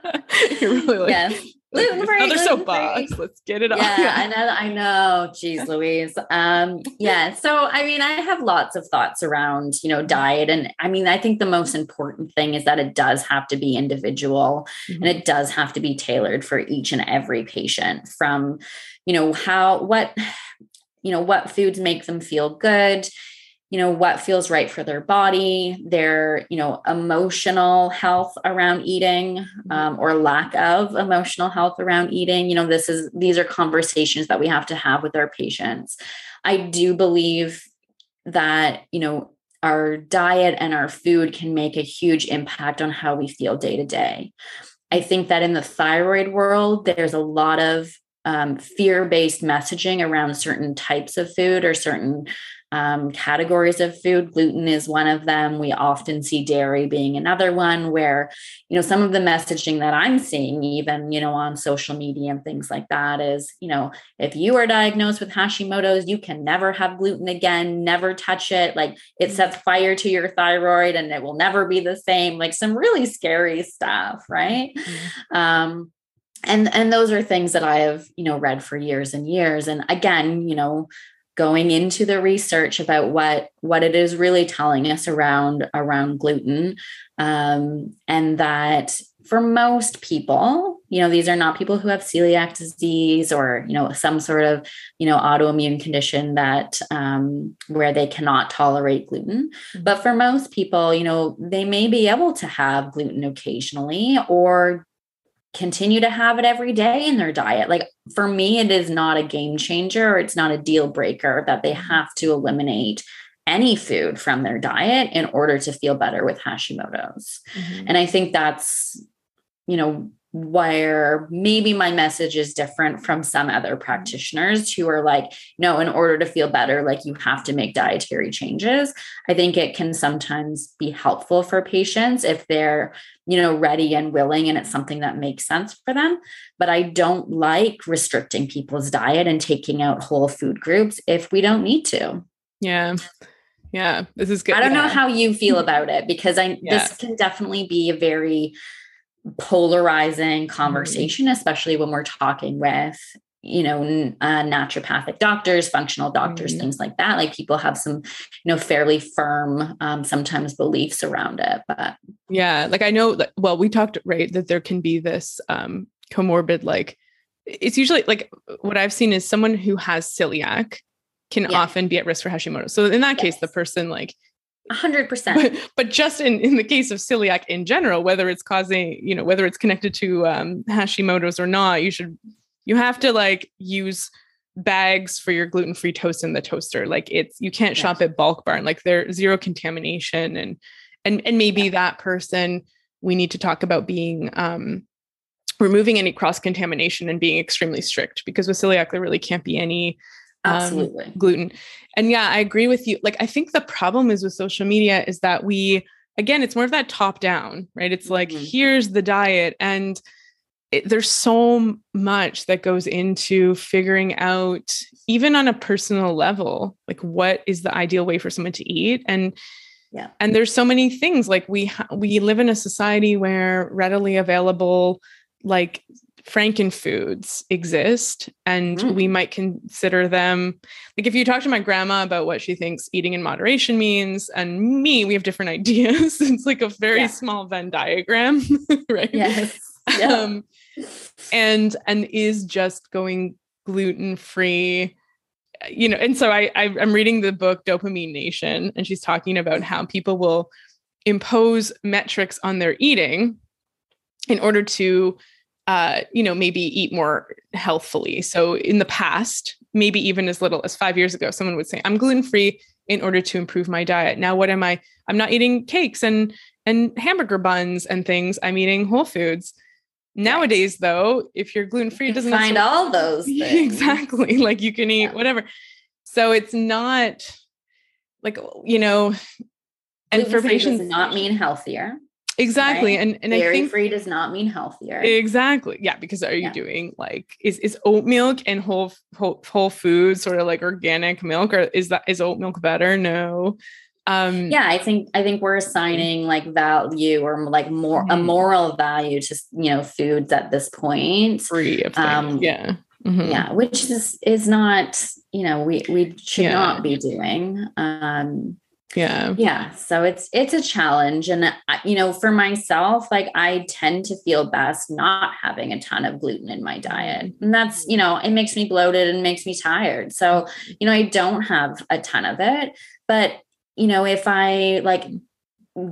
<laughs> You're really like yes. Gluten free. Another soapbox. Let's get it on. Yeah, yeah, I know. I know. Jeez, Louise. Um, yeah. So, I mean, I have lots of thoughts around, you know, diet, and I mean, I think the most important thing is that it does have to be individual, mm-hmm. and it does have to be tailored for each and every patient. From, you know, how what you know what foods make them feel good you know what feels right for their body their you know emotional health around eating mm-hmm. um, or lack of emotional health around eating. You know this is these are conversations that we have to have with our patients. I do believe that you know our diet and our food can make a huge impact on how we feel day to day. I think that in the thyroid world there's a lot of um, fear based messaging around certain types of food or certain um, categories of food. Gluten is one of them. We often see dairy being another one where, you know, some of the messaging that I'm seeing, even, you know, on social media and things like that is, you know, if you are diagnosed with Hashimoto's, you can never have gluten again, never touch it. Like it sets fire to your thyroid and it will never be the same. Like some really scary stuff, right? Mm-hmm. Um, and and those are things that i have you know read for years and years and again you know going into the research about what what it is really telling us around around gluten um, and that for most people you know these are not people who have celiac disease or you know some sort of you know autoimmune condition that um, where they cannot tolerate gluten mm-hmm. but for most people you know they may be able to have gluten occasionally or continue to have it every day in their diet. Like for me, it is not a game changer or it's not a deal breaker that they mm-hmm. have to eliminate any food from their diet in order to feel better with Hashimoto's. Mm-hmm. And I think that's, you know, where maybe my message is different from some other mm-hmm. practitioners who are like, no, in order to feel better, like you have to make dietary changes. I think it can sometimes be helpful for patients if they're, you know, ready and willing and it's something that makes sense for them. But I don't like restricting people's diet and taking out whole food groups if we don't need to. Yeah. Yeah. This is good. I don't yeah. know how you feel <laughs> about it because I yeah. this can definitely be a very polarizing mm-hmm. conversation, mm-hmm. especially when we're talking with you know uh, naturopathic doctors functional doctors mm-hmm. things like that like people have some you know fairly firm um, sometimes beliefs around it but yeah like i know that well we talked right that there can be this um comorbid like it's usually like what i've seen is someone who has celiac can yeah. often be at risk for hashimoto so in that yes. case the person like 100% but, but, just in, in the case of celiac in general whether it's causing you know whether it's connected to um, hashimoto's or not you should you have to like use bags for your gluten-free toast in the toaster like it's you can't yes. shop at bulk barn like there's zero contamination and and and maybe yeah. that person we need to talk about being um removing any cross contamination and being extremely strict because with celiac there really can't be any absolutely. um, gluten. And yeah i agree with you. Like i think the problem is with social media is that we again it's more of that top down right? It's like mm-hmm. here's the diet and it, there's so much that goes into figuring out even on a personal level like what is the ideal way for someone to eat? And yeah. and there's so many things like we ha- we live in a society where readily available like frankenfoods exist and mm. we might consider them like if you talk to my grandma about what she thinks eating in moderation means and me we have different <laughs> ideas it's like a very yeah. small venn diagram <laughs> right yes <laughs> yeah. um and and is just going gluten free you know and so I, I i'm reading the book dopamine nation and she's talking about how people will impose metrics on their eating in order to uh, you know, maybe eat more healthfully. So in the past, maybe even as little as five years ago, someone would say, I'm gluten free in order to improve my diet. Now, what am I? I'm not eating cakes and and hamburger buns and things. I'm eating whole foods. Nowadays, though, if you're gluten free, it doesn't find all those <laughs> things. exactly like you can eat yeah. whatever. So it's not like you know, and for patients, does not mean healthier. Exactly. Right? And and dairy I think free does not mean healthier. Exactly. Yeah. Because are you yeah. doing like is is oat milk and whole whole whole food sort of like organic milk or is that is oat milk better? No. Um yeah, I think I think we're assigning like value or like more mm-hmm. a moral value to you know foods at this point. Free of um yeah. Mm-hmm. Yeah, which is is not, you know, we we should yeah. not be doing. Um yeah. Yeah so it's it's a challenge and you know for myself like i tend to feel best not having a ton of gluten in my diet and that's you know it makes me bloated and makes me tired so you know i don't have a ton of it but you know if i like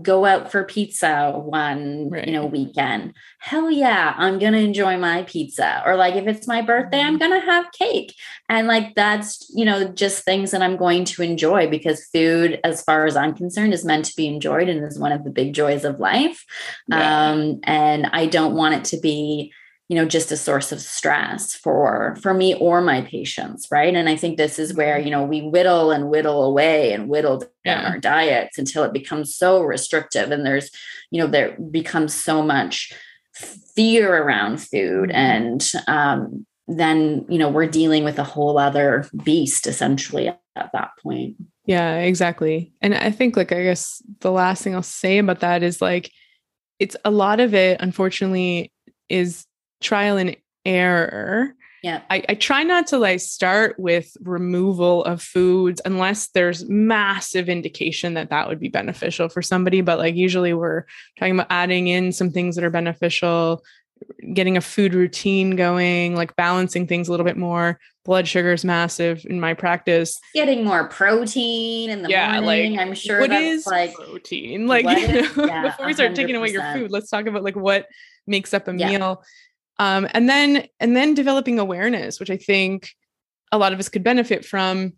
go out for pizza one right. you know weekend. Hell yeah i'm gonna enjoy my pizza. Or like if it's my birthday i'm mm-hmm. gonna have cake. And like that's you know just things that i'm going to enjoy because food as far as i'm concerned is meant to be enjoyed and is one of the big joys of life. Um and i don't want it to be you know just a source of stress for for me or my patients right and i think this is where mm-hmm. you know we whittle and whittle away and whittle down yeah. our diets until it becomes so restrictive and there's you know there becomes so much fear around food mm-hmm. and um, then you know we're dealing with a whole other beast essentially at that point yeah exactly and i think like i guess the last thing i'll say about that is like it's a lot of it unfortunately is trial and error yeah. I, I try not to like start with removal of foods unless there's massive indication that that would be beneficial for somebody. But like usually we're talking about adding in some things that are beneficial, getting a food routine going, like balancing things a little bit more. Blood sugar is massive in my practice. Getting more protein in the Yeah, morning. like, I'm sure what that's is like protein? Like <laughs> you is- know, yeah, before we start taking away your food, let's talk about like what makes up a Yeah. meal. Um, and then and then developing awareness, which I think a lot of us could benefit from.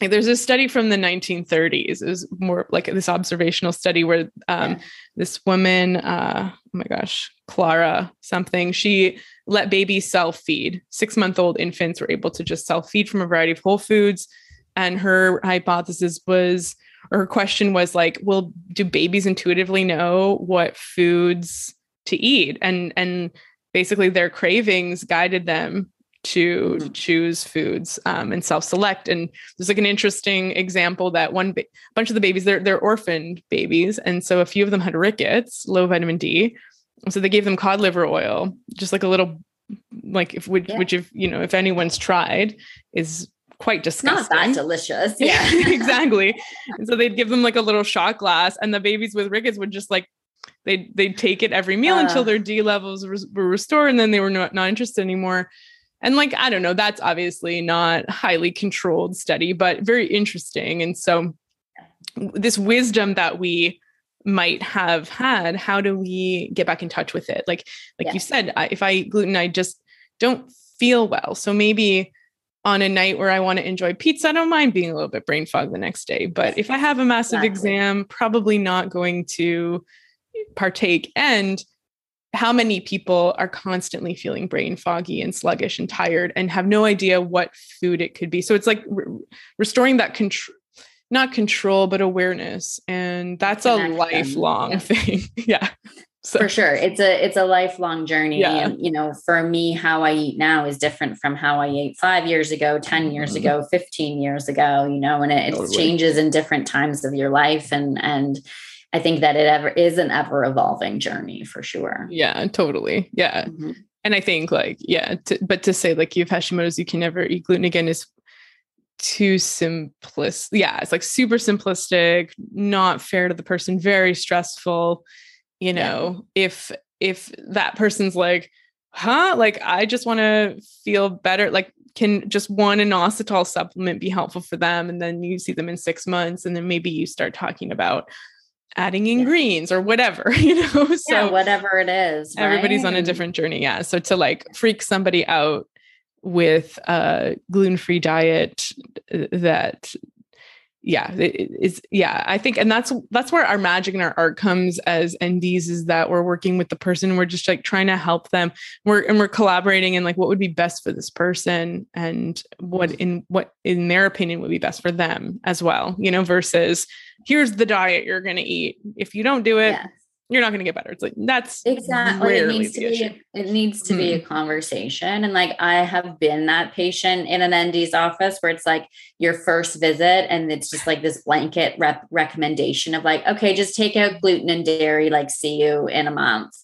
Like, there's a study from the 1930s. It was more like this observational study where um, Yeah. this woman, uh, oh my gosh, Clara something, she let babies self feed. Six month old infants were able to just self feed from a variety of whole foods. And her hypothesis was, or her question was like, well, do babies intuitively know what foods to eat? And and basically their cravings guided them to Mhm. choose foods um, and self-select. And there's like an interesting example that one ba- bunch of the babies, they're they're orphaned babies, and so a few of them had rickets, low vitamin D. So they gave them cod liver oil, just like a little, like if which, Yeah. which if you know if anyone's tried is quite it's not disgusting. that delicious. Yeah. <laughs> exactly. <laughs> And so they'd give them like a little shot glass, and the babies with rickets would just like they'd they'd take it every meal until Uh. their D levels were restored, and then they were not, not interested anymore. And like I don't know, that's obviously not highly controlled study, but very interesting. And so this wisdom that we might have had, how do we get back in touch with it? Like like Yeah. you said, I, if I eat gluten, I just don't feel well. So maybe on a night where I want to enjoy pizza, I don't mind being a little bit brain fog the next day. But if I have a massive Exactly. exam, probably not going to partake. And how many people are constantly feeling brain foggy and sluggish and tired and have no idea what food it could be? So it's like re- restoring that control. Not control, but awareness, and that's a lifelong Yeah. thing. <laughs> yeah. So for sure it's a it's a lifelong journey Yeah. and you know for me how i eat now is different from how i ate five years ago 10 years Mhm. ago 15 years ago you know and it, it Totally. changes in different times of your life and and i think that it ever is an ever evolving journey for sure yeah, totally. Yeah. Mhm. and I think like yeah, to, but to say like you have Hashimoto's, you can never eat gluten again is too simplistic. Yeah, it's like super simplistic, not fair to the person, very stressful. You Yeah. know, if if that person's like, huh, like I just want to feel better, like can just one inositol supplement be helpful for them? And then you see them in six months, and then maybe you start talking about adding in Yeah. greens or whatever, <laughs> you know. So yeah whatever it is everybody's on a different journey yeah so to like freak somebody out with a gluten-free diet that yeah it- it is yeah i think and that's that's where our magic and our art comes as nds is that we're working with the person we're just like trying to help them we're and we're collaborating and like what would be best for this person and what in what in their opinion would be best for them as well you know versus here's the diet you're going to eat if you don't do it Yes. You're not going to get better. It's like that's exactly it needs to be issue. it needs to be hmm. a conversation and like i have been that patient in an nd's office where it's like your first visit and it's just like this blanket rep- recommendation of like okay just take out gluten and dairy like see you in a month.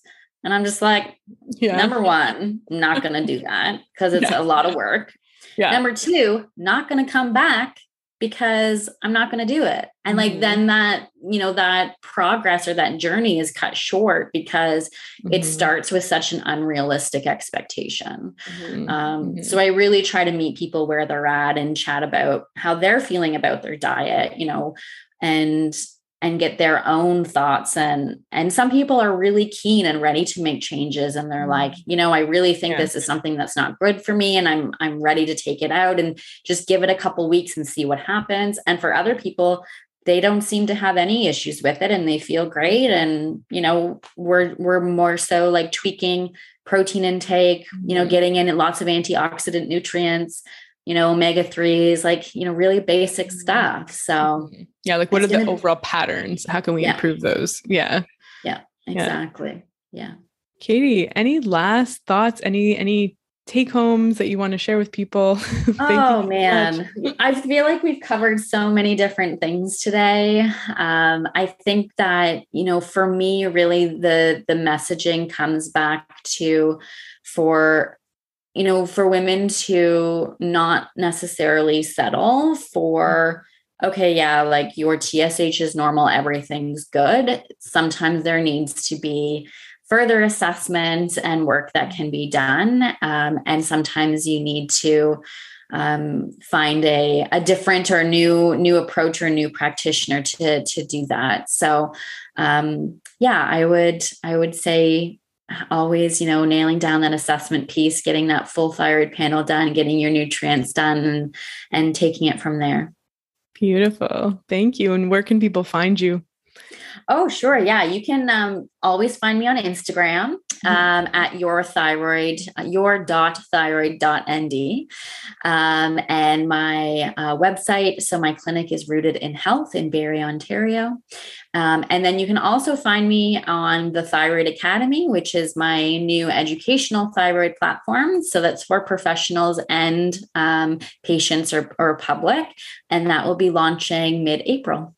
And i'm just like yeah. number one i'm not going to do <laughs> that because it's a lot of work. Yeah. Number two not going to come back because i'm not going to do it and like Mhm. then that you know that progress or that journey is cut short because it Mhm. starts with such an unrealistic expectation Mhm. um, so i really try to meet people where they're at and chat about how they're feeling about their diet you know and and get their own thoughts and and some people are really keen and ready to make changes and they're like you know i really think Yeah. this is something that's not good for me and i'm i'm ready to take it out and just give it a couple weeks and see what happens and for other people they don't seem to have any issues with it and they feel great and you know we're we're more so like tweaking protein intake you know Mhm. getting in lots of antioxidant nutrients you know omega 3s like you know really basic Mhm. stuff. So Mhm. yeah like what are the overall patterns? How can we Yeah. improve those? Yeah. Yeah, exactly. Yeah. Katie any last thoughts? Any any take homes that you want to share with people? <laughs> Oh man. I feel like we've covered so many different things today. Um, i think that you know for me really the the messaging comes back to for you know, for women to not necessarily settle for, okay, yeah, like your TSH is normal, everything's good. Sometimes there needs to be further assessment and work that can be done. Um, and sometimes you need to um, find a, a different or new new approach or new practitioner to to do that. So um, yeah, I would I would say always you know nailing down that assessment piece getting that full thyroid panel done getting your nutrients done and, and taking it from there beautiful thank you and where can people find you Oh, sure. Yeah. You can um, always find me on Instagram. Um, at your thyroid, uh, your dot thyroid dot nd. Um, and my uh, website. So my clinic is rooted in health in Barrie, Ontario. Um, and then you can also find me on the Thyroid Academy, which is my new educational thyroid platform. So that's for professionals and um, patients or, or public. And that will be launching mid April.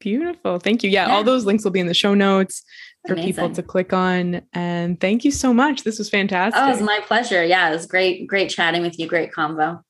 Beautiful. Thank you. Yeah, yeah, all those links will be in the show notes for Amazing. people to click on. And thank you so much. This was fantastic. Oh, it was my pleasure. Yeah, it was great, great chatting with you. Great convo.